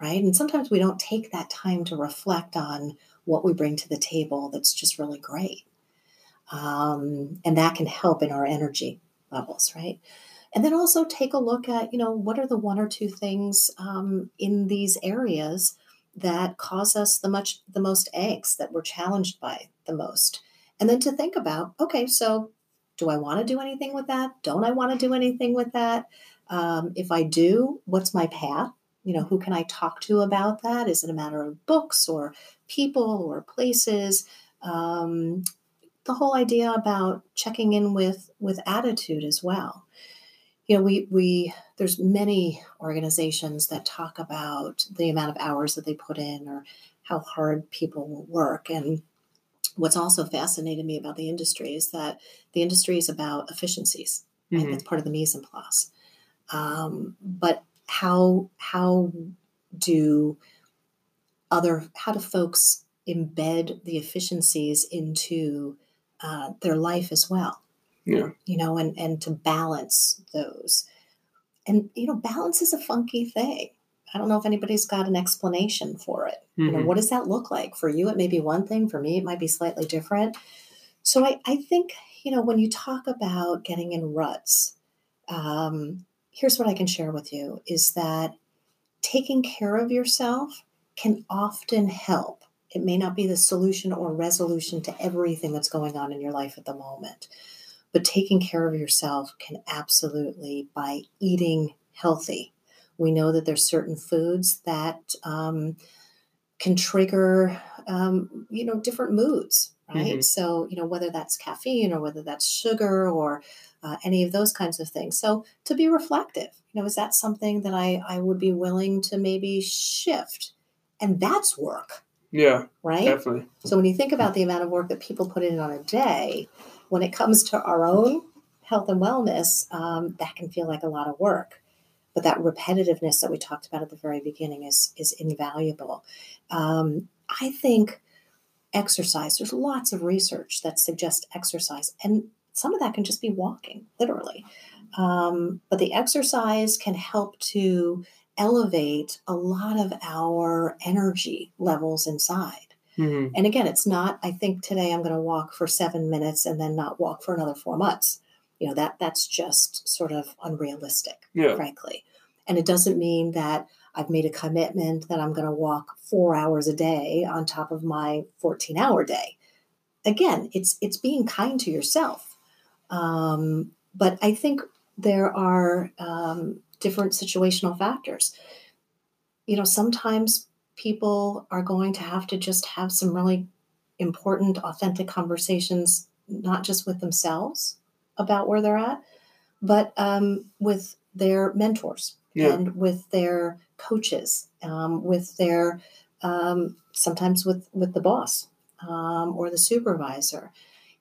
Right? And sometimes we don't take that time to reflect on what we bring to the table that's just really great. Um, and that can help in our energy levels right? And then also take a look at you know what are the one or two things um, in these areas that cause us the much the most angst that we're challenged by the most. And then to think about okay so do i want to do anything with that? Don't i want to do anything with that? Um, if i do what's my path? You know who can i talk to about that? Is it a matter of books or people or places? Um, the whole idea about checking in with with attitude as well. You know we we there's many organizations that talk about the amount of hours that they put in or how hard people will work and what's also fascinated me about the industry is that the industry is about efficiencies mm-hmm. right? that's part of the mise en place um, but how how do other how do folks embed the efficiencies into uh, their life as well yeah. You know, and and to balance those. And you know, balance is a funky thing. I don't know if anybody's got an explanation for it. Mm-hmm. You know, mm-hmm. what does that look like? For you, it may be one thing. For me, it might be slightly different. So I, I think, you know, when you talk about getting in ruts, um, here's what I can share with you is that taking care of yourself can often help. It may not be the solution or resolution to everything that's going on in your life at the moment. But taking care of yourself can absolutely, by eating healthy, we know that there's certain foods that um, can trigger, um, you know, different moods, right? Mm-hmm. So, you know, whether that's caffeine or whether that's sugar or uh, any of those kinds of things. So, to be reflective, you know, is that something that I, I would be willing to maybe shift? And that's work. Yeah. Right? Definitely. So, when you think about the amount of work that people put in on a day, when it comes to our own health and wellness, um, that can feel like a lot of work. But that repetitiveness that we talked about at the very beginning is is invaluable. Um, I think exercise. There's lots of research that suggests exercise, and some of that can just be walking, literally. Um, but the exercise can help to elevate a lot of our energy levels inside. Mm-hmm. And again, it's not, I think today I'm going to walk for seven minutes and then not walk for another four months. You know, that that's just sort of unrealistic, yeah. frankly. And it doesn't mean that I've made a commitment that I'm going to walk four hours a day on top of my 14 hour day. Again, it's it's being kind to yourself. Um, but I think there are um, different situational factors. You know, sometimes people are going to have to just have some really important, authentic conversations, not just with themselves about where they're at, but um, with their mentors yeah. and with their coaches, um, with their um, sometimes with with the boss um, or the supervisor,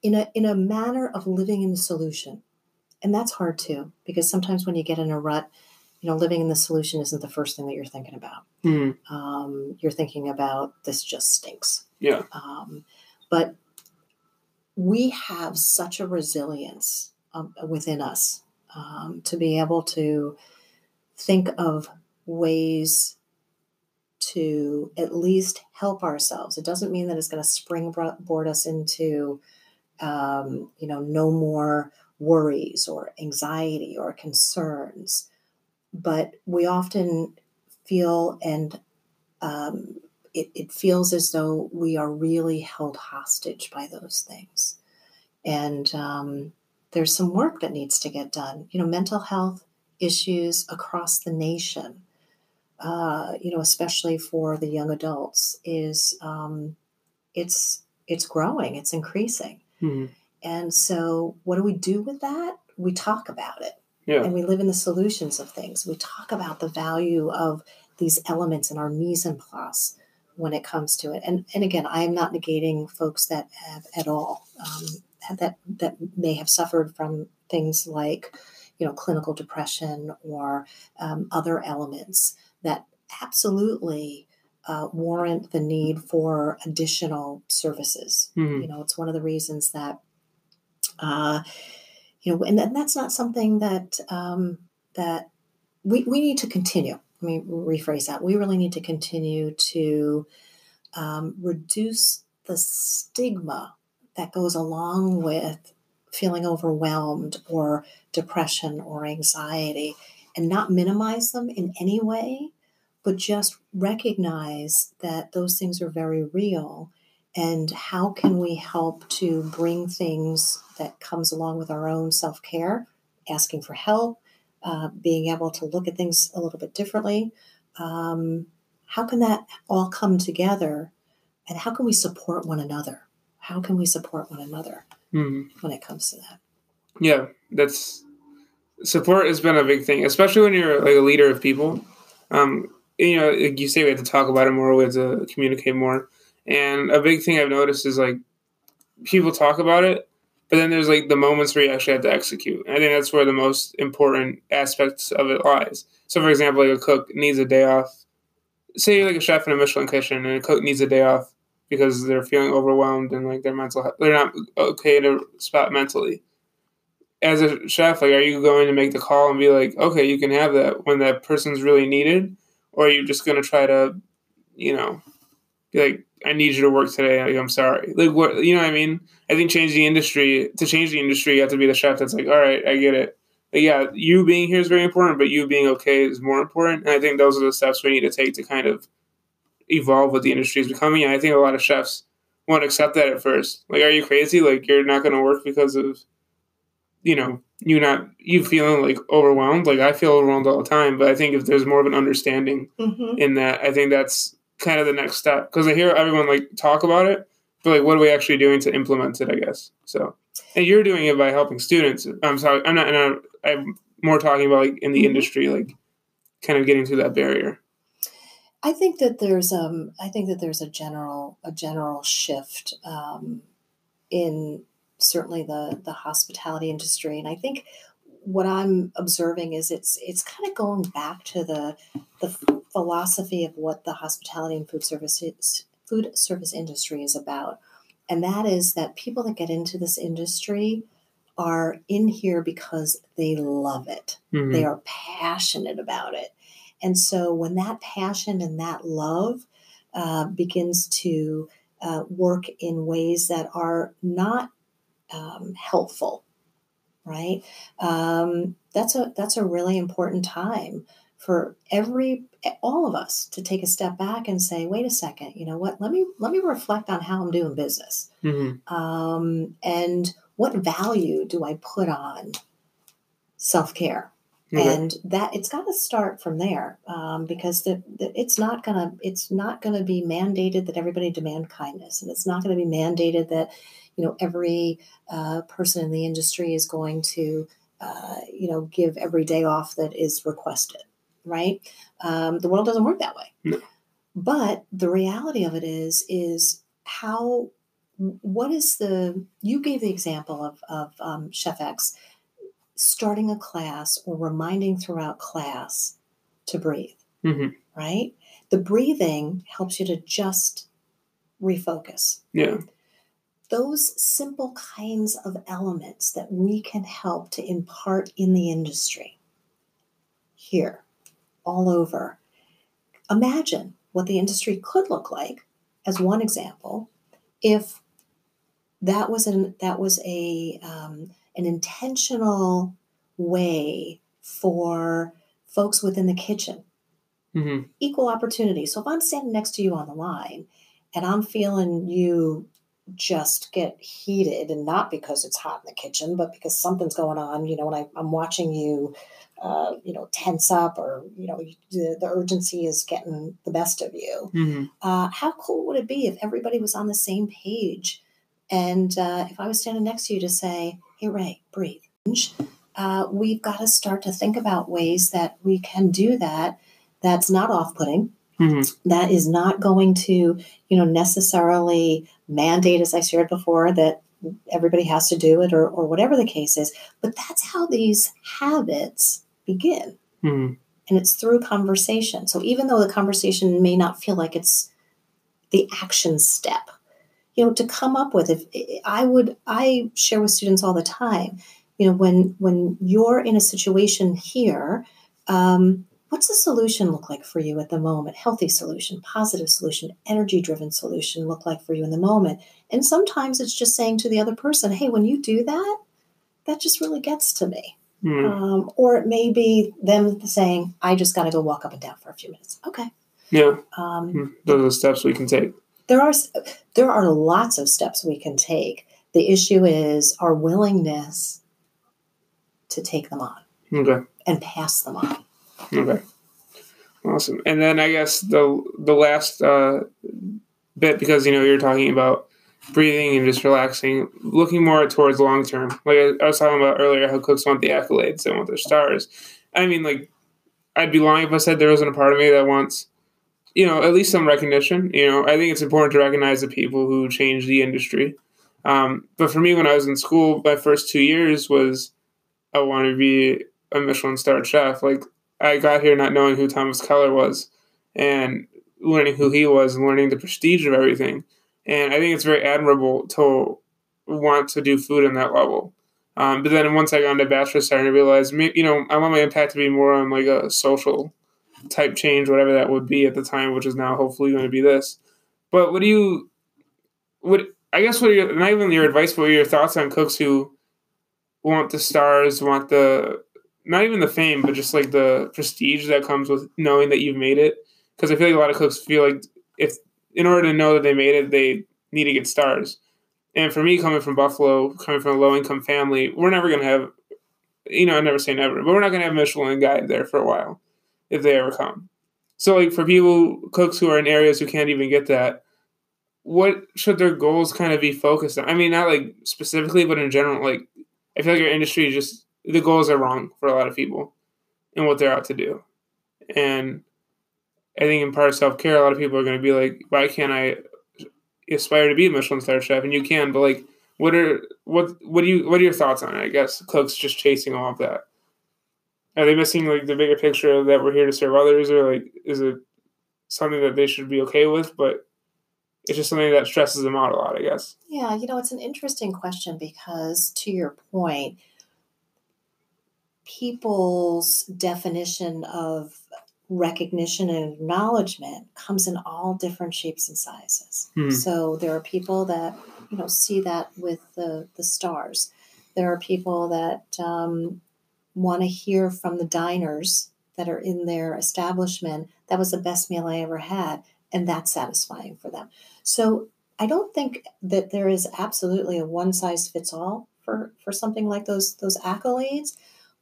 in a in a manner of living in the solution, and that's hard too because sometimes when you get in a rut, you know, living in the solution isn't the first thing that you're thinking about. Mm. Um, you're thinking about this just stinks. Yeah. Um, but we have such a resilience um, within us um, to be able to think of ways to at least help ourselves. It doesn't mean that it's going to springboard us into, um, you know, no more worries or anxiety or concerns but we often feel and um, it, it feels as though we are really held hostage by those things. And um, there's some work that needs to get done. You know, mental health issues across the nation, uh, you know, especially for the young adults, is um, it's it's growing, it's increasing. Mm-hmm. And so, what do we do with that? we talk about it. Yeah. And we live in the solutions of things. We talk about the value of these elements in our mise en place when it comes to it. And and again, I am not negating folks that have at all um, that that may have suffered from things like, you know, clinical depression or um, other elements that absolutely uh, warrant the need for additional services. Mhm. You know, it's one of the reasons that. Uh, you know, and, and that's not something that um, that we, we need to continue. Let me rephrase that. We really need to continue to um, reduce the stigma that goes along with feeling overwhelmed or depression or anxiety and not minimize them in any way, but just recognize that those things are very real and how can we help to bring things that comes along with our own self-care asking for help uh, being able to look at things a little bit differently um, how can that all come together and how can we support one another how can we support one another Mhm. when it comes to that Yeah, that's support has been a big thing, especially when you're like a leader of people. Um, you know, like you say we have to talk about it more, we have to communicate more. And a big thing I've noticed is like people talk about it, but then there's like the moments where you actually have to execute. I think that's where the most important aspects of it lies. So, for example, like a cook needs a day off. Say you're like a chef in a Michelin kitchen, and a cook needs a day off because they're feeling overwhelmed and like their mental health, they're not okay a spot mentally as a chef, like, are you going to make the call and be like, okay, you can have that when that person's really needed, or are you just going to try to, you know, be like, I need you to work today. Like, I'm sorry. Like, what, you know what I mean? I think change the industry. To change the industry, you have to be the chef that's like, all right, I get it. But yeah, you being here is very important, but you being okay is more important. And I think those are the steps we need to take to kind of evolve what the industry is becoming. And I think a lot of chefs won't accept that at first. Like, are you crazy? Like, you're not going to work because of you know you not you feeling like overwhelmed like i feel overwhelmed all the time but i think if there's more of an understanding mm-hmm. in that i think that's kind of the next step because i hear everyone like talk about it but like what are we actually doing to implement it i guess? So and you're doing it by helping students. I'm sorry i'm not, I'm, I'm more talking about like in the Mhm. industry like kind of getting through that barrier. I think that there's um I think that there's a general a general shift um, in certainly the the hospitality industry, and I think what I'm observing is it's it's kind of going back to the the philosophy of what the hospitality and food services food service industry is about, and that is that people that get into this industry are in here because they love it Mhm. they are passionate about it. And so when that passion and that love uh, begins to uh, work in ways that are not um, helpful, right? Um, that's a that's a really important time for every all of us to take a step back and say, wait a second, you know what? Let me let me reflect on how I'm doing business Mhm. um, and what value do I put on self care? Okay. And that it's got to start from there um, because the, the, it's not gonna it's not gonna be mandated that everybody demand kindness, and it's not going to be mandated that you know every uh, person in the industry is going to uh, you know give every day off that is requested. Right? Um, the world doesn't work that way. No. But the reality of it is is how what is the you gave the example of of um, chef x starting a class or reminding throughout class to breathe Mhm. right the breathing helps you to just refocus yeah those simple kinds of elements that we can help to impart in the industry here all over. Imagine what the industry could look like as one example if that was an that was a um, an intentional way for folks within the kitchen. Hmm equal opportunity. So if i'm standing next to you on the line and i'm feeling you just get heated and not because it's hot in the kitchen but because something's going on you know when I, i'm watching you uh, you know tense up or you know the, the urgency is getting the best of you. Hmm uh, how cool would it be if everybody was on the same page and uh, if i was standing next to you to say hey ray breathe. Uh, we've got to start to think about ways that we can do that that's not off-putting mm-hmm. that is not going to you know necessarily mandate as i shared before that everybody has to do it or, or whatever the case is but that's how these habits begin mm-hmm. and it's through conversation so even though the conversation may not feel like it's the action step you know to come up with if i would i share with students all the time you know when when you're in a situation here um, what's the solution look like for you at the moment healthy solution positive solution energy driven solution look like for you in the moment and sometimes it's just saying to the other person hey when you do that that just really gets to me mm. um, or it may be them saying i just got to go walk up and down for a few minutes okay yeah um, hmm. those are the steps we can take there are there are lots of steps we can take the issue is our willingness to take them on okay. and pass them on. Okay. Awesome. And then I guess the the last uh, bit because you know you're talking about breathing and just relaxing, looking more towards long term. Like I, I, was talking about earlier, how cooks want the accolades, they want their stars. I mean, like I'd be lying if I said there wasn't a part of me that wants, you know, at least some recognition. You know, I think it's important to recognize the people who change the industry. Um, but for me, when I was in school, my first two years was I want to be a Michelin star chef. Like I got here not knowing who Thomas Keller was and learning who he was and learning the prestige of everything. And I think it's very admirable to want to do food on that level. Um, but then once I got into bachelor, starting to realize, you know, I want my impact to be more on like a social type change, whatever that would be at the time, which is now hopefully going to be this. But what do you, what I guess what are your, not even your advice, but what are your thoughts on cooks who want the stars, want the not even the fame, but just like the prestige that comes with knowing that you've made it. Because I feel like a lot of cooks feel like if in order to know that they made it, they need to get stars. And for me, coming from Buffalo, coming from a low income family, we're never gonna have, you know, I never say never, but we're not gonna have Michelin guide there for a while, if they ever come. So like for people cooks who are in areas who can't even get that, what should their goals kind of be focused on? I mean, not like specifically, but in general, like I feel like your industry just the goals are wrong for a lot of people and what they're out to do. And I think in part of self care, a lot of people are going to be like, why can't I aspire to be a Michelin star chef? And you can, but like, what are what what do you what are your thoughts on it? I guess cooks just chasing all of that. Are they missing like the bigger picture that we're here to serve others, or like is it something that they should be okay with, but it's just something that stresses them out a lot, I guess. Yeah, you know, it's an interesting question because to your point, people's definition of recognition and acknowledgement comes in all different shapes and sizes. Hmm. So there are people that, you know, see that with the, the stars. There are people that um, want to hear from the diners that are in their establishment. That was the best meal I ever had and that's satisfying for them. So I don't think that there is absolutely a one size fits all for for something like those those accolades.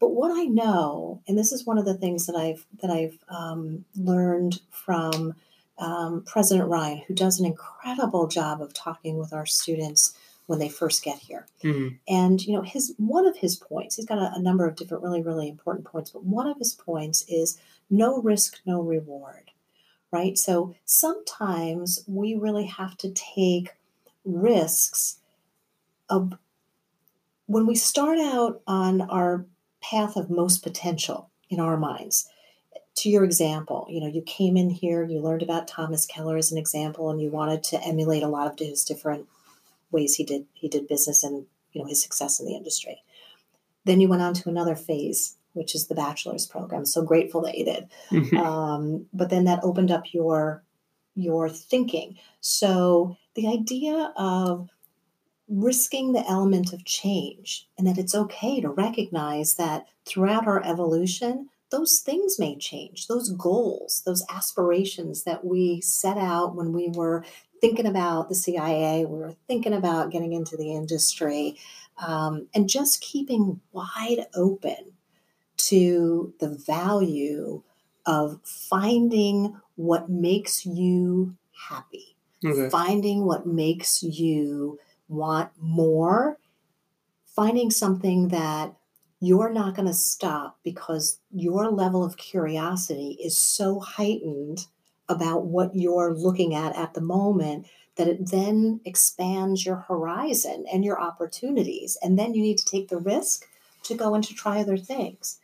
But what I know, and this is one of the things that I've that I've um, learned from um, President Ryan, who does an incredible job of talking with our students when they first get here. Mm-hmm. And you know, his one of his points, he's got a, a number of different really really important points, but one of his points is no risk, no reward right? So sometimes we really have to take risks of when we start out on our path of most potential in our minds. To your example, you know, you came in here, you learned about Thomas Keller as an example, and you wanted to emulate a lot of his different ways he did he did business and you know his success in the industry. Then you went on to another phase which is the bachelor's program. So grateful that you did. Mm-hmm. Um, but then that opened up your your thinking. So the idea of risking the element of change and that it's okay to recognize that throughout our evolution those things may change those goals those aspirations that we set out when we were thinking about the cia we were thinking about getting into the industry um, and just keeping wide open to the value of finding what makes you happy, okay. finding what makes you want more, finding something that you're not going to stop because your level of curiosity is so heightened about what you're looking at at the moment that it then expands your horizon and your opportunities. And then you need to take the risk to go and to try other things.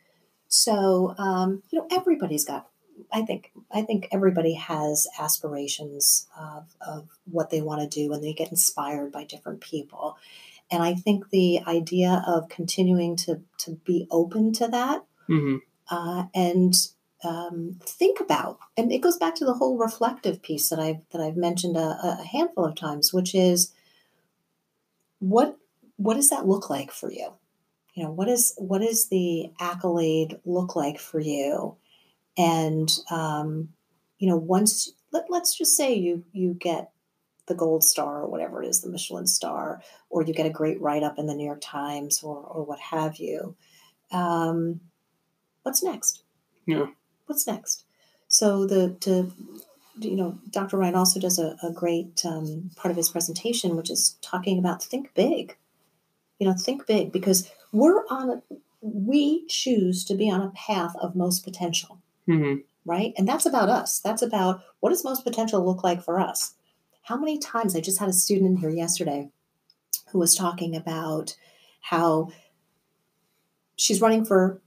So, um, you know, everybody's got, I think, I think everybody has aspirations of, of what they want to do and they get inspired by different people. And I think the idea of continuing to, to be open to that mm-hmm. uh, and um, think about, and it goes back to the whole reflective piece that I've that I've mentioned a, a handful of times, which is what what does that look like for you? You know, what is what does the accolade look like for you? And um, you know, once let, let's just say you you get the gold star or whatever it is, the Michelin star, or you get a great write up in the New York Times or or what have you. Um, what's next? Yeah what's next? So the to you know, Dr. Ryan also does a, a great um, part of his presentation, which is talking about think big. You know, think big because we're on a, we choose to be on a path of most potential, mm-hmm. right? And that's about us. That's about what does most potential look like for us. How many times I just had a student in here yesterday who was talking about how she's running for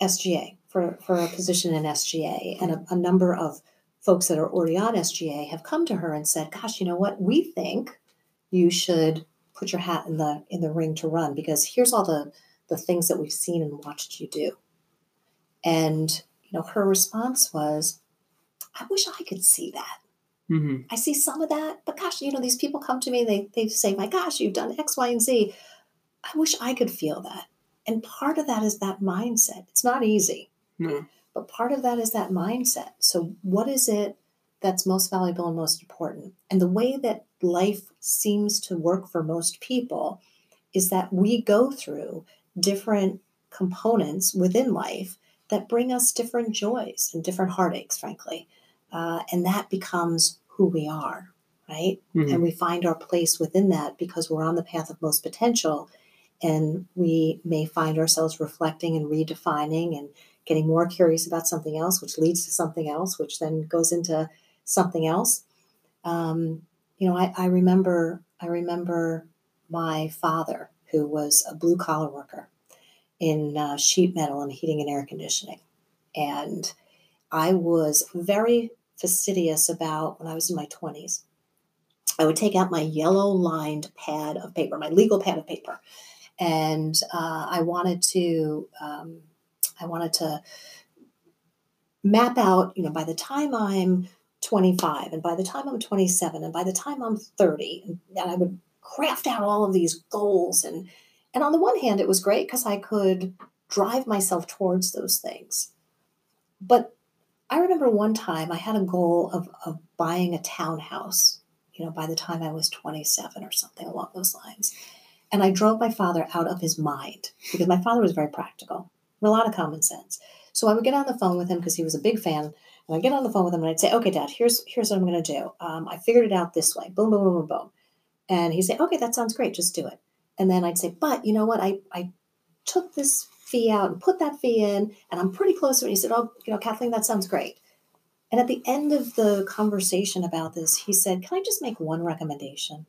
SGA, for, for a position in SGA. And a, a number of folks that are already on SGA have come to her and said, gosh, you know what? We think you should put your hat in the in the ring to run because here's all the the things that we've seen and watched you do. And you know, her response was, I wish I could see that. Mm-hmm. I see some of that, but gosh, you know, these people come to me, they they say, My gosh, you've done X, Y, and Z. I wish I could feel that. And part of that is that mindset. It's not easy. No. But part of that is that mindset. So, what is it that's most valuable and most important? And the way that life seems to work for most people is that we go through different components within life that bring us different joys and different heartaches, frankly. Uh, and that becomes who we are, right? Mm-hmm. And we find our place within that because we're on the path of most potential. And we may find ourselves reflecting and redefining and getting more curious about something else, which leads to something else, which then goes into something else. Um, you know, I, I remember I remember my father, who was a blue collar worker in uh, sheet metal and heating and air conditioning, and I was very fastidious about when I was in my twenties. I would take out my yellow lined pad of paper, my legal pad of paper, and uh, I wanted to um, I wanted to map out, you know, by the time I'm 25 and by the time I'm 27 and by the time I'm 30, and I would craft out all of these goals. And, and on the one hand, it was great because I could drive myself towards those things. But I remember one time I had a goal of, of buying a townhouse, you know, by the time I was 27 or something along those lines. And I drove my father out of his mind because my father was very practical a lot of common sense. So I would get on the phone with him because he was a big fan. And I'd get on the phone with him and I'd say, okay, dad, here's, here's what I'm going to do. Um, I figured it out this way. Boom, boom, boom, boom, boom. And he'd say, okay, that sounds great. Just do it. And then I'd say, but you know what? I, I took this fee out and put that fee in and I'm pretty close to it. He said, oh, you know, Kathleen, that sounds great. And at the end of the conversation about this, he said, can I just make one recommendation?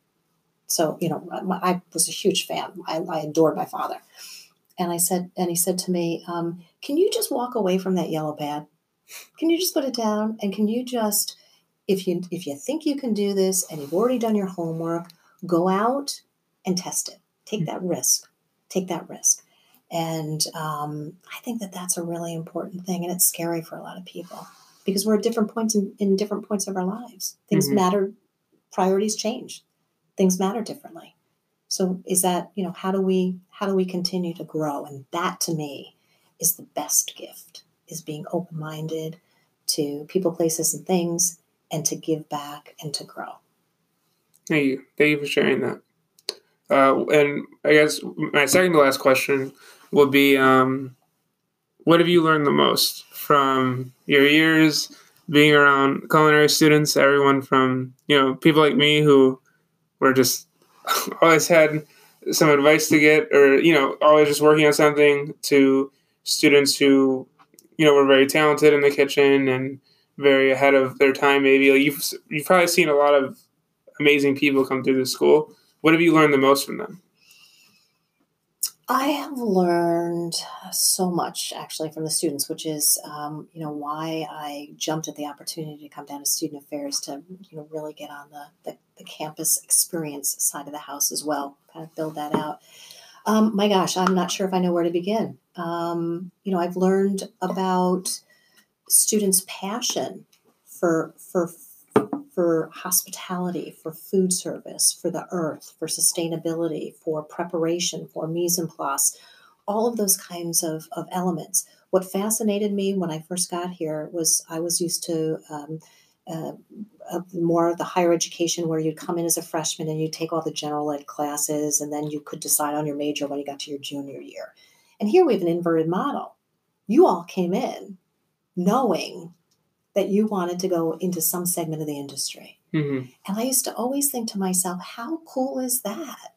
So, you know, I was a huge fan. I, I adored my father and I said, and he said to me, um, "Can you just walk away from that yellow pad? Can you just put it down? And can you just, if you if you think you can do this and you've already done your homework, go out and test it. Take that risk. Take that risk." And um, I think that that's a really important thing, and it's scary for a lot of people because we're at different points in, in different points of our lives. Things mm-hmm. matter. Priorities change. Things matter differently. So is that, you know, how do we how do we continue to grow? And that to me is the best gift is being open-minded to people, places, and things and to give back and to grow. Thank you. Thank you for sharing that. Uh, and I guess my second to last question would be um, what have you learned the most from your years being around culinary students, everyone from, you know, people like me who were just [laughs] always had some advice to get, or you know, always just working on something to students who, you know, were very talented in the kitchen and very ahead of their time. Maybe like you've you've probably seen a lot of amazing people come through the school. What have you learned the most from them? I have learned so much actually from the students, which is, um, you know, why I jumped at the opportunity to come down to student affairs to, you know, really get on the, the, the campus experience side of the house as well, kind of build that out. Um, my gosh, I'm not sure if I know where to begin. Um, you know, I've learned about students' passion for for for hospitality, for food service, for the earth, for sustainability, for preparation, for mise en place, all of those kinds of, of elements. What fascinated me when I first got here was I was used to um, uh, more of the higher education where you'd come in as a freshman and you'd take all the general ed classes and then you could decide on your major when you got to your junior year. And here we have an inverted model. You all came in knowing that you wanted to go into some segment of the industry. Mm-hmm. And I used to always think to myself, how cool is that?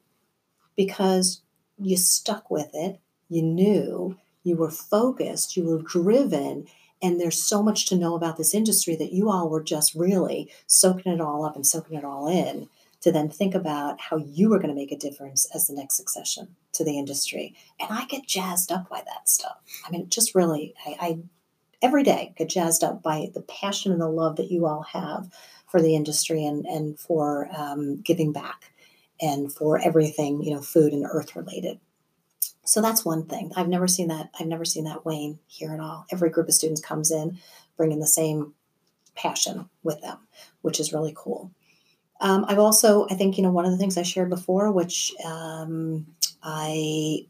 Because you stuck with it, you knew, you were focused, you were driven, and there's so much to know about this industry that you all were just really soaking it all up and soaking it all in to then think about how you were going to make a difference as the next succession to the industry. And I get jazzed up by that stuff. I mean, just really, I, I every day get jazzed up by the passion and the love that you all have for the industry and, and for um, giving back and for everything, you know, food and earth related. So that's one thing. I've never seen that. I've never seen that wane here at all. Every group of students comes in bringing the same passion with them, which is really cool. Um, I've also, I think, you know, one of the things I shared before, which um, I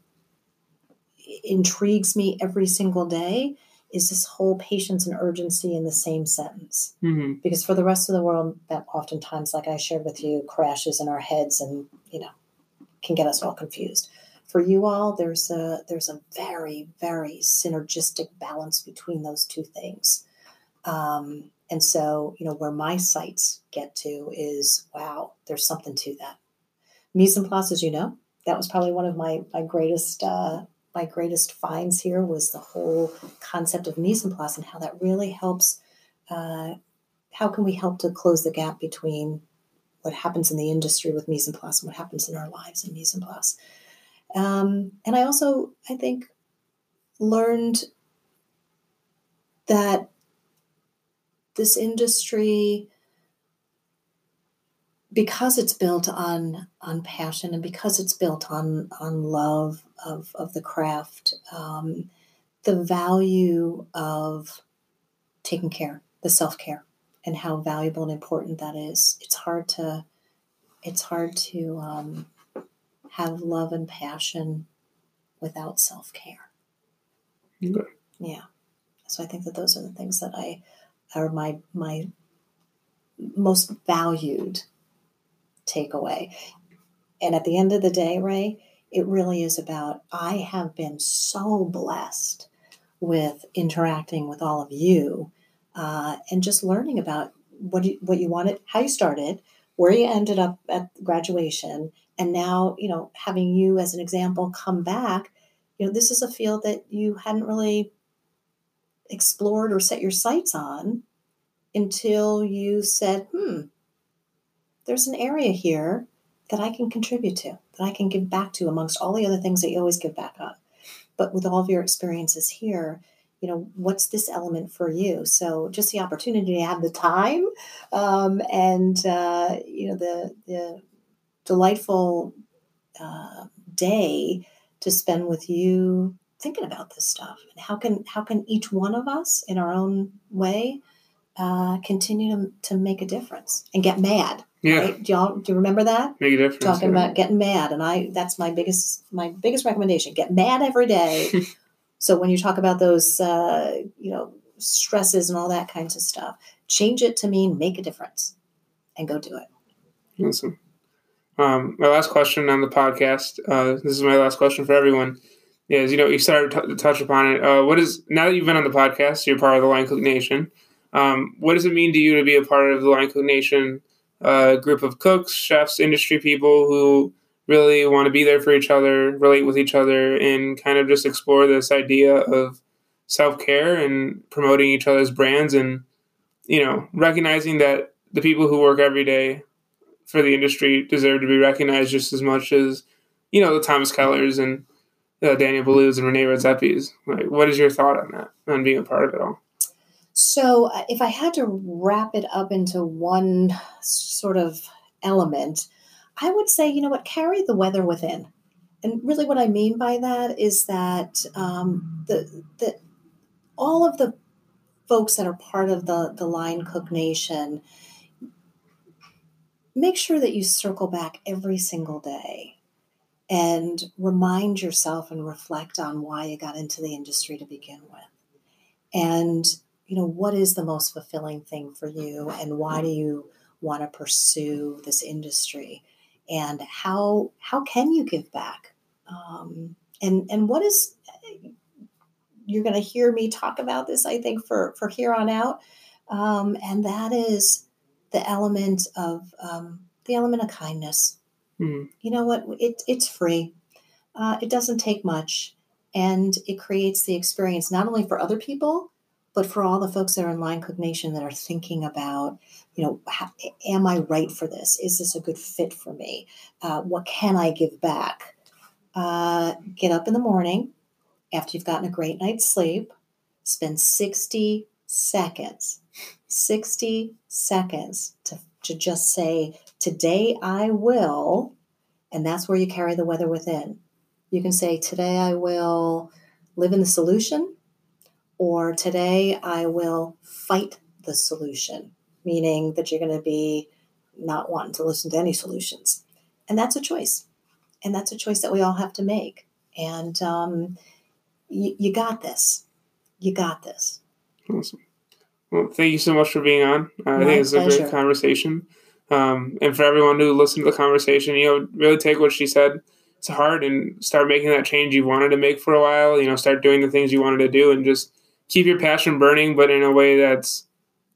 intrigues me every single day, is this whole patience and urgency in the same sentence. Mm-hmm. Because for the rest of the world, that oftentimes, like I shared with you, crashes in our heads and, you know, can get us all confused. For you all, there's a there's a very, very synergistic balance between those two things. Um, and so, you know, where my sights get to is, wow, there's something to that. Mise en place, as you know, that was probably one of my my greatest uh, my greatest finds here was the whole concept of mise en place and how that really helps. Uh, how can we help to close the gap between what happens in the industry with mise en place and what happens in our lives in mise en place? Um, and I also, I think, learned that this industry because it's built on on passion and because it's built on on love of of the craft, um, the value of taking care, the self care, and how valuable and important that is. It's hard to it's hard to um, have love and passion without self care. Okay. Yeah. So I think that those are the things that I are my my most valued takeaway. And at the end of the day, Ray, it really is about I have been so blessed with interacting with all of you uh, and just learning about what you, what you wanted, how you started, where you ended up at graduation, and now you know having you as an example come back. You know, this is a field that you hadn't really explored or set your sights on until you said, "Hmm, there's an area here that I can contribute to, that I can give back to amongst all the other things that you always give back on. But with all of your experiences here, you know, what's this element for you? So just the opportunity to have the time um, and, uh, you know, the, the delightful uh, day to spend with you thinking about this stuff and how can how can each one of us in our own way uh, continue to, to make a difference and get mad yeah. Right? Do y'all do you remember that? Make a difference. Talking yeah. about getting mad, and I that's my biggest my biggest recommendation. Get mad every day. [laughs] so when you talk about those, uh, you know, stresses and all that kinds of stuff, change it to mean make a difference, and go do it. Awesome. Um, my last question on the podcast. Uh, this is my last question for everyone. Is you know you started to touch upon it. Uh, what is now that you've been on the podcast, you're part of the Line Cook Nation. Um, what does it mean to you to be a part of the Line Cook Nation? A group of cooks, chefs, industry people who really want to be there for each other, relate with each other, and kind of just explore this idea of self care and promoting each other's brands and, you know, recognizing that the people who work every day for the industry deserve to be recognized just as much as, you know, the Thomas Kellers and uh, Daniel Boulud's and René Redzepis. Like, what is your thought on that, on being a part of it all? So, uh, if I had to wrap it up into one sort of element, I would say, you know what, carry the weather within. And really, what I mean by that is that um, the the all of the folks that are part of the the Line Cook Nation, make sure that you circle back every single day and remind yourself and reflect on why you got into the industry to begin with. And you know what is the most fulfilling thing for you and why do you want to pursue this industry? And how how can you give back? Um, and and what is you're going to hear me talk about this i think for for here on out. Um, and that is the element of um, the element of kindness. Mm. you know what? It, it's free. Uh, it doesn't take much. And it creates the experience not only for other people but for all the folks that are in line cook nation that are thinking about you know how, am i right for this? Is this a good fit for me? Uh, what can i give back? Uh, get up in the morning after you've gotten a great night's sleep spend 60 seconds 60 seconds to, to just say today i will and that's where you carry the weather within. You can say today i will live in the solution or today I will fight the solution, meaning that you're going to be not wanting to listen to any solutions. And that's a choice. And that's a choice that we all have to make. And um, you, you got this. You got this. Awesome. Well, thank you so much for being on. Uh, I think it's a great conversation. Um, and for everyone who listened to the conversation, you know, really take what she said to heart and start making that change you wanted to make for a while. You know, start doing the things you wanted to do and just keep your passion burning, but in a way that's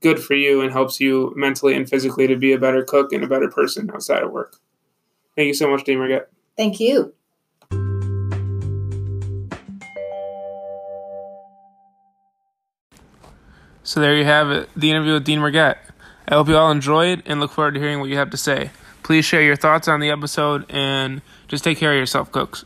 good for you and helps you mentally and physically to be a better cook and a better person outside of work. Thank you so much, Dean Merget. Thank you. So there you have it, the interview with Dean Merget. I hope you all enjoyed and look forward to hearing what you have to say. Please share your thoughts on the episode and just take care of yourself, cooks.